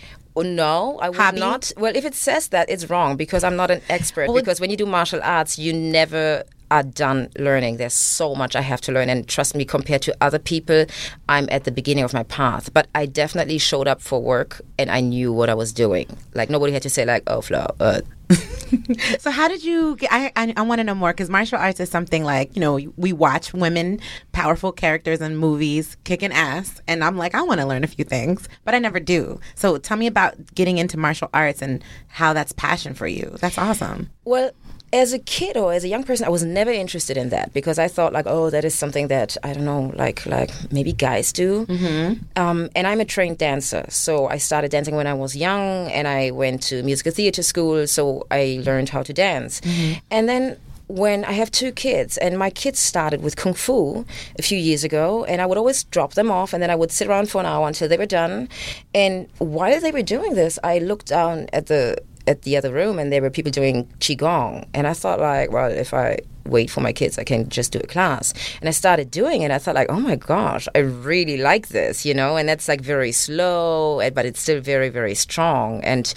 No, I would Hobby? not. Well, if it says that, it's wrong because I'm not an expert. because when you do martial arts, you never are done learning. There's so much I have to learn, and trust me, compared to other people, I'm at the beginning of my path. But I definitely showed up for work, and I knew what I was doing. Like nobody had to say like, "Oh, Flo, uh, So how did you? Get, I I, I want to know more because martial arts is something like you know we watch women, powerful characters in movies kicking ass, and I'm like I want to learn a few things, but I never do. So tell me about getting into martial arts and how that's passion for you. That's awesome. Well, as a kid or as a young person, I was never interested in that because I thought like, oh, that is something that I don't know, like like maybe guys do. Mm-hmm. Um, and I'm a trained dancer, so I started dancing when I was young, and I went to musical theater school, so I learned how to dance, and then. When I have two kids, and my kids started with kung fu a few years ago, and I would always drop them off, and then I would sit around for an hour until they were done. And while they were doing this, I looked down at the at the other room and there were people doing qigong. And i thought like well if i wait for my kids i can just do a class. And i started doing it. I thought like oh my gosh i really like this you know? And that's like very slow but it's still very very strong. And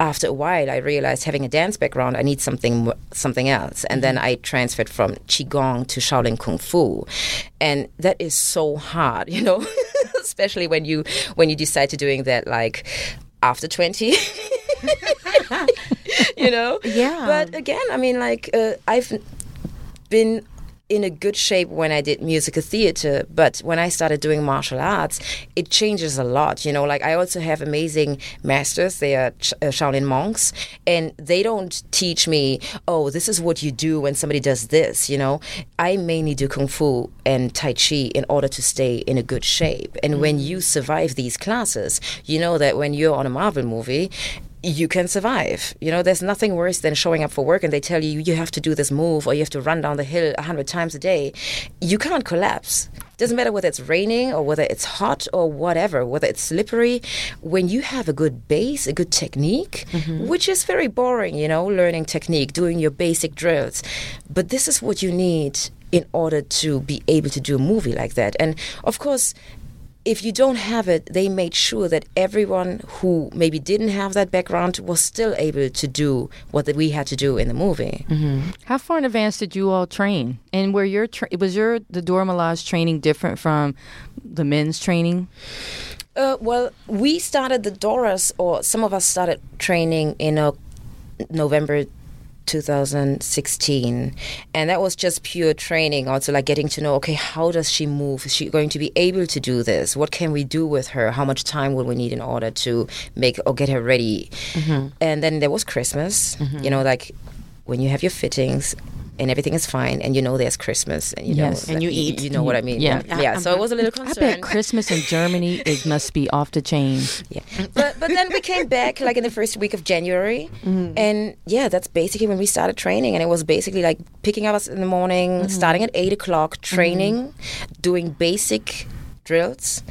after a while i realized having a dance background i need something something else. And then i transferred from qigong to shaolin kung fu. And that is so hard you know? Especially when you when you decide to doing that like after 20 you know Yeah. but again i mean like uh, i've been in a good shape when I did musical theater, but when I started doing martial arts, it changes a lot. You know, like I also have amazing masters. They are Ch- uh, Shaolin monks, and they don't teach me, oh, this is what you do when somebody does this. You know, I mainly do kung fu and tai chi in order to stay in a good shape. And when you survive these classes, you know that when you're on a Marvel movie, you can survive. You know, there's nothing worse than showing up for work and they tell you you have to do this move or you have to run down the hill a hundred times a day. You can't collapse. Doesn't matter whether it's raining or whether it's hot or whatever, whether it's slippery. When you have a good base, a good technique, mm-hmm. which is very boring, you know, learning technique, doing your basic drills. But this is what you need in order to be able to do a movie like that. And of course, if you don't have it, they made sure that everyone who maybe didn't have that background was still able to do what we had to do in the movie. How far in advance did you all train? And were your tra- was your the Dora Milaje training different from the men's training? Uh, well, we started the Doras, or some of us started training in uh, November 2016 and that was just pure training also like getting to know okay how does she move? Is she going to be able to do this? What can we do with her? How much time will we need in order to make or get her ready? Mm-hmm. And then there was christmas. Mm-hmm. You know like when you have your fittings and everything is fine and you know there's christmas and you Yes. know And you eat. you know what i mean Yeah. yeah, yeah. so it was a little I bet Christmas in Germany is must be off the chain. yeah. But but then we came back like in the first week of January, mm-hmm. and yeah, that's basically when we started training, and it was basically like picking up us in the morning, mm-hmm. starting at eight o'clock, training, mm-hmm. doing basic drills.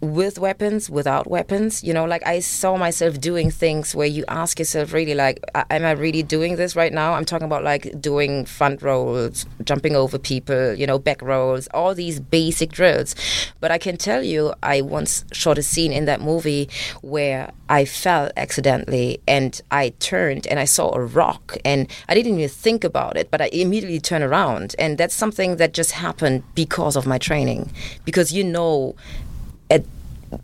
With weapons, without weapons, you know, like I saw myself doing things where you ask yourself, really, like, am I really doing this right now? I'm talking about like doing front rolls, jumping over people, you know, back rolls, all these basic drills. But I can tell you, I once shot a scene in that movie where I fell accidentally and I turned and I saw a rock and I didn't even think about it, but I immediately turned around. And that's something that just happened because of my training. Because you know, at,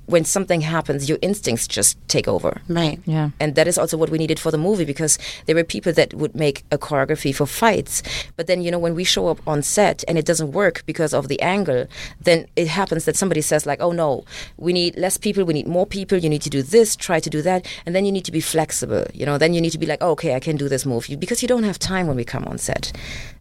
when something happens, your instincts just take over. Right. Yeah. And that is also what we needed for the movie because there were people that would make a choreography for fights. But then, you know, when we show up on set and it doesn't work because of the angle, then it happens that somebody says, like, oh no, we need less people, we need more people, you need to do this, try to do that. And then you need to be flexible. You know, then you need to be like, oh, okay, I can do this move. Because you don't have time when we come on set.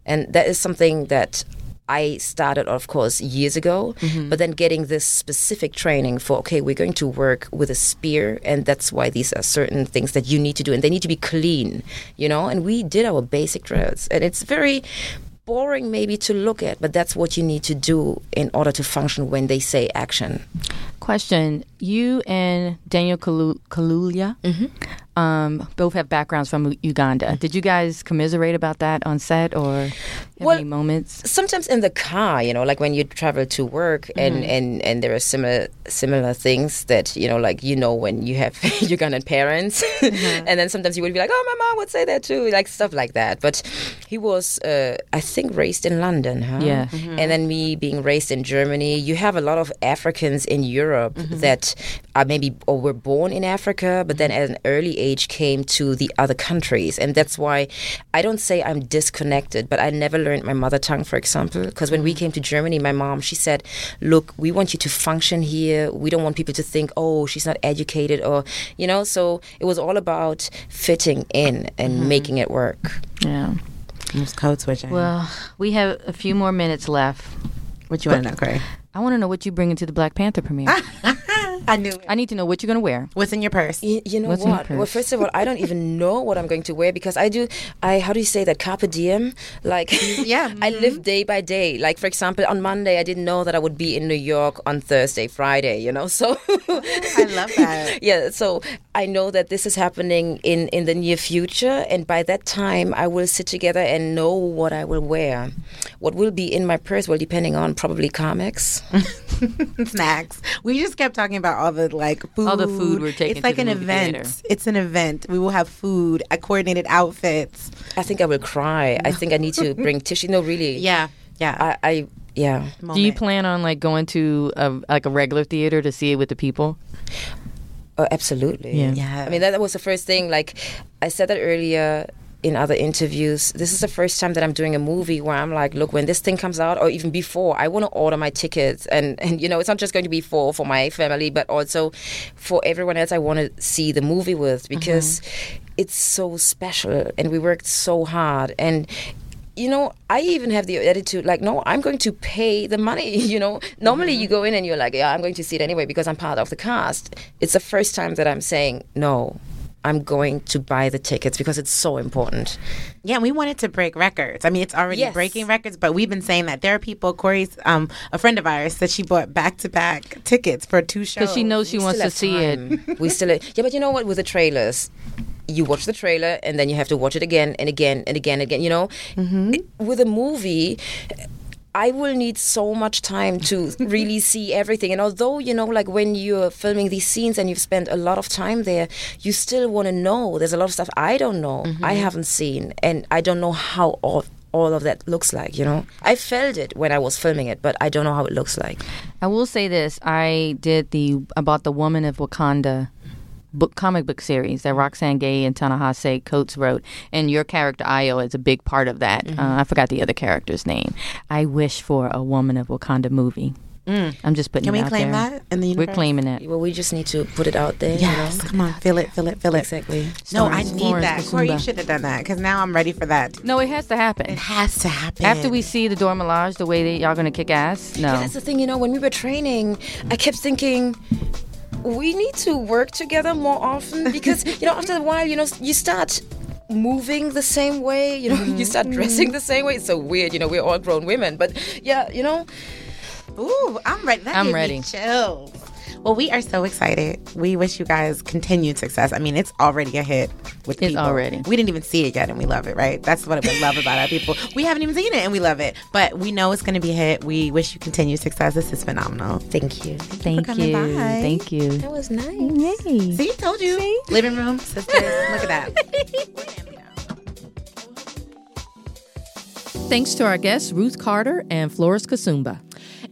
And that is something that I started, of course, years ago, mm-hmm. but then getting this specific training for, okay, we're going to work with a spear, and that's why these are certain things that you need to do, and they need to be clean, you know? And we did our basic drills, and it's very boring maybe to look at, but that's what you need to do in order to function when they say action. Question: You and Daniel Kalu- Kaluuya mm-hmm. um, both have backgrounds from Uganda. Mm-hmm. Did you guys commiserate about that on set, or Well, any moments? sometimes in the car you know like when you travel to work and mm-hmm. and and there are similar similar things that you know like you know when you have ugandan parents. And then sometimes you would be like oh my mom would say that too like stuff like that. But he was uh, i think raised in london huh? Yeah. and then me being raised in germany you have a lot of africans in europe Europe mm-hmm. that are maybe or were born in Africa, but then at an early age came to the other countries, and that's why I don't say I'm disconnected, but I never learned my mother tongue, for example, because when we mm. came to Germany, my mom she said, "Look, we want you to function here. We don't want people to think, oh, she's not educated, or you know." So it was all about fitting in and mm-hmm. making it work. Yeah. Almost code switching. Well, we have a few more minutes left. what you want to know, Cori? I want to know what you bring into the Black Panther premiere. I knew it. I need to know what you're going to wear. What's in your purse? You, you know What's in your what? Well, first of all, I don't even know what I'm going to wear because I do. I how do you say that? Carpe diem. Like, Yeah. I mm-hmm. live day by day. Like, for example, on Monday, I didn't know that I would be in New York on Thursday, Friday. You know, so oh, I love that. yeah. So I know that this is happening in in the near future, and by that time, I will sit together and know what I will wear. What will be in my purse? Well, depending on probably comics. Snacks. We just kept talking about all the like food. All the food we're taking It's like to an movie event. theater. It's an event. We will have food, uh, coordinated outfits. I think I will cry. I think I need to bring tissue. No, really. Yeah. Yeah. I, I yeah. Do you plan on like going to a, like a regular theater to see it with the people? Oh, absolutely. Yeah. Yeah. I mean, that, that was the first thing. Like, I said that earlier in other interviews. This is the first time that I'm doing a movie where I'm like, look, when this thing comes out, or even before, I want to order my tickets, and and you know, it's not just going to be for for my family, but also for everyone else. I want to see the movie with because mm-hmm. it's so special, and we worked so hard, and you know, I even have the attitude like, no, I'm going to pay the money. You know, normally you mm-hmm. go in and you're like, yeah, I'm going to see it anyway because I'm part of the cast. It's the first time that I'm saying, no, I'm going to buy the tickets because it's so important. Yeah, we wanted to break records. I mean, it's already Yes. breaking records, but we've been saying that there are people. Cori's um, a friend of ours said she bought back to back tickets for two shows Because she knows she We wants to have see it. we still, yeah, but you know what? With the trailers, you watch the trailer and then you have to watch it again and again and again and again. You know, It- with a movie. I will need so much time to really see everything. And although, you know, like when you're filming these scenes and you've spent a lot of time there, you still want to know. There's a lot of stuff I don't know, mm-hmm. I haven't seen, and I don't know how all, all of that looks like, you know? I felt it when I was filming it, but I don't know how it looks like. I will say this: I did the about the Woman of Wakanda book comic book series that Roxane Gay and Ta-Nehisi Coates wrote, and your character Ayo is a big part of that. Mm-hmm. Uh, I forgot the other character's name. I wish for a Woman of Wakanda movie. I'm just putting Mm. Can it we out claim there. that in the We're claiming it. Well, we just need to put it out there, Yes, you know? come on, fill it, fill it, fill it. Exactly. No, I need Florence that. Cori, you should have done that because now I'm ready for that. No, it has to happen. It has to happen. After we see the Dora Milaje, the way that y'all gonna kick ass. No. Yeah, that's the thing, you know, when we were training, I kept thinking, we need to work together more often because, you know, after a while, you know, you start moving the same way, you know, you start mm-hmm. dressing the same way. It's so weird, you know, we're all grown women, but yeah, you know, Ooh, I'm ready. That I'm ready. Chills. Well, we are so excited. We wish you guys continued success. I mean, it's already a hit with It's people. already. We didn't even see it yet, and we love it. Right? That's what we love about our people. We haven't even seen it, and we love it. But we know it's going to be a hit. We wish you continued success. This is phenomenal. thank you. Thank coming you. by. Thank you. That was nice. Yay. See, told you. Living room, sisters. Look at that. Thanks to our guests, Ruth Carter and Florence Kasumba.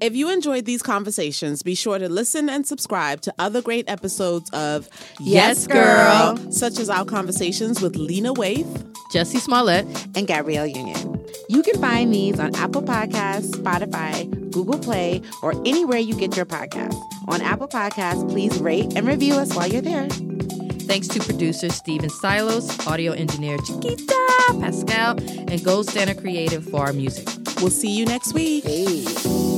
If you enjoyed these conversations, be sure to listen and subscribe to other great episodes of Yes, Girl. such as our conversations with Lena Waithe, Jussie Smollett, and Gabrielle Union. You can find these on Apple Podcasts, Spotify, Google Play, or anywhere you get your podcasts. On Apple Podcasts, please rate and review us while you're there. Thanks to producer Steven Silos, audio engineer Chiquita Pascal, and Gold Standard Creative for our music. we'll see you next week. Hey.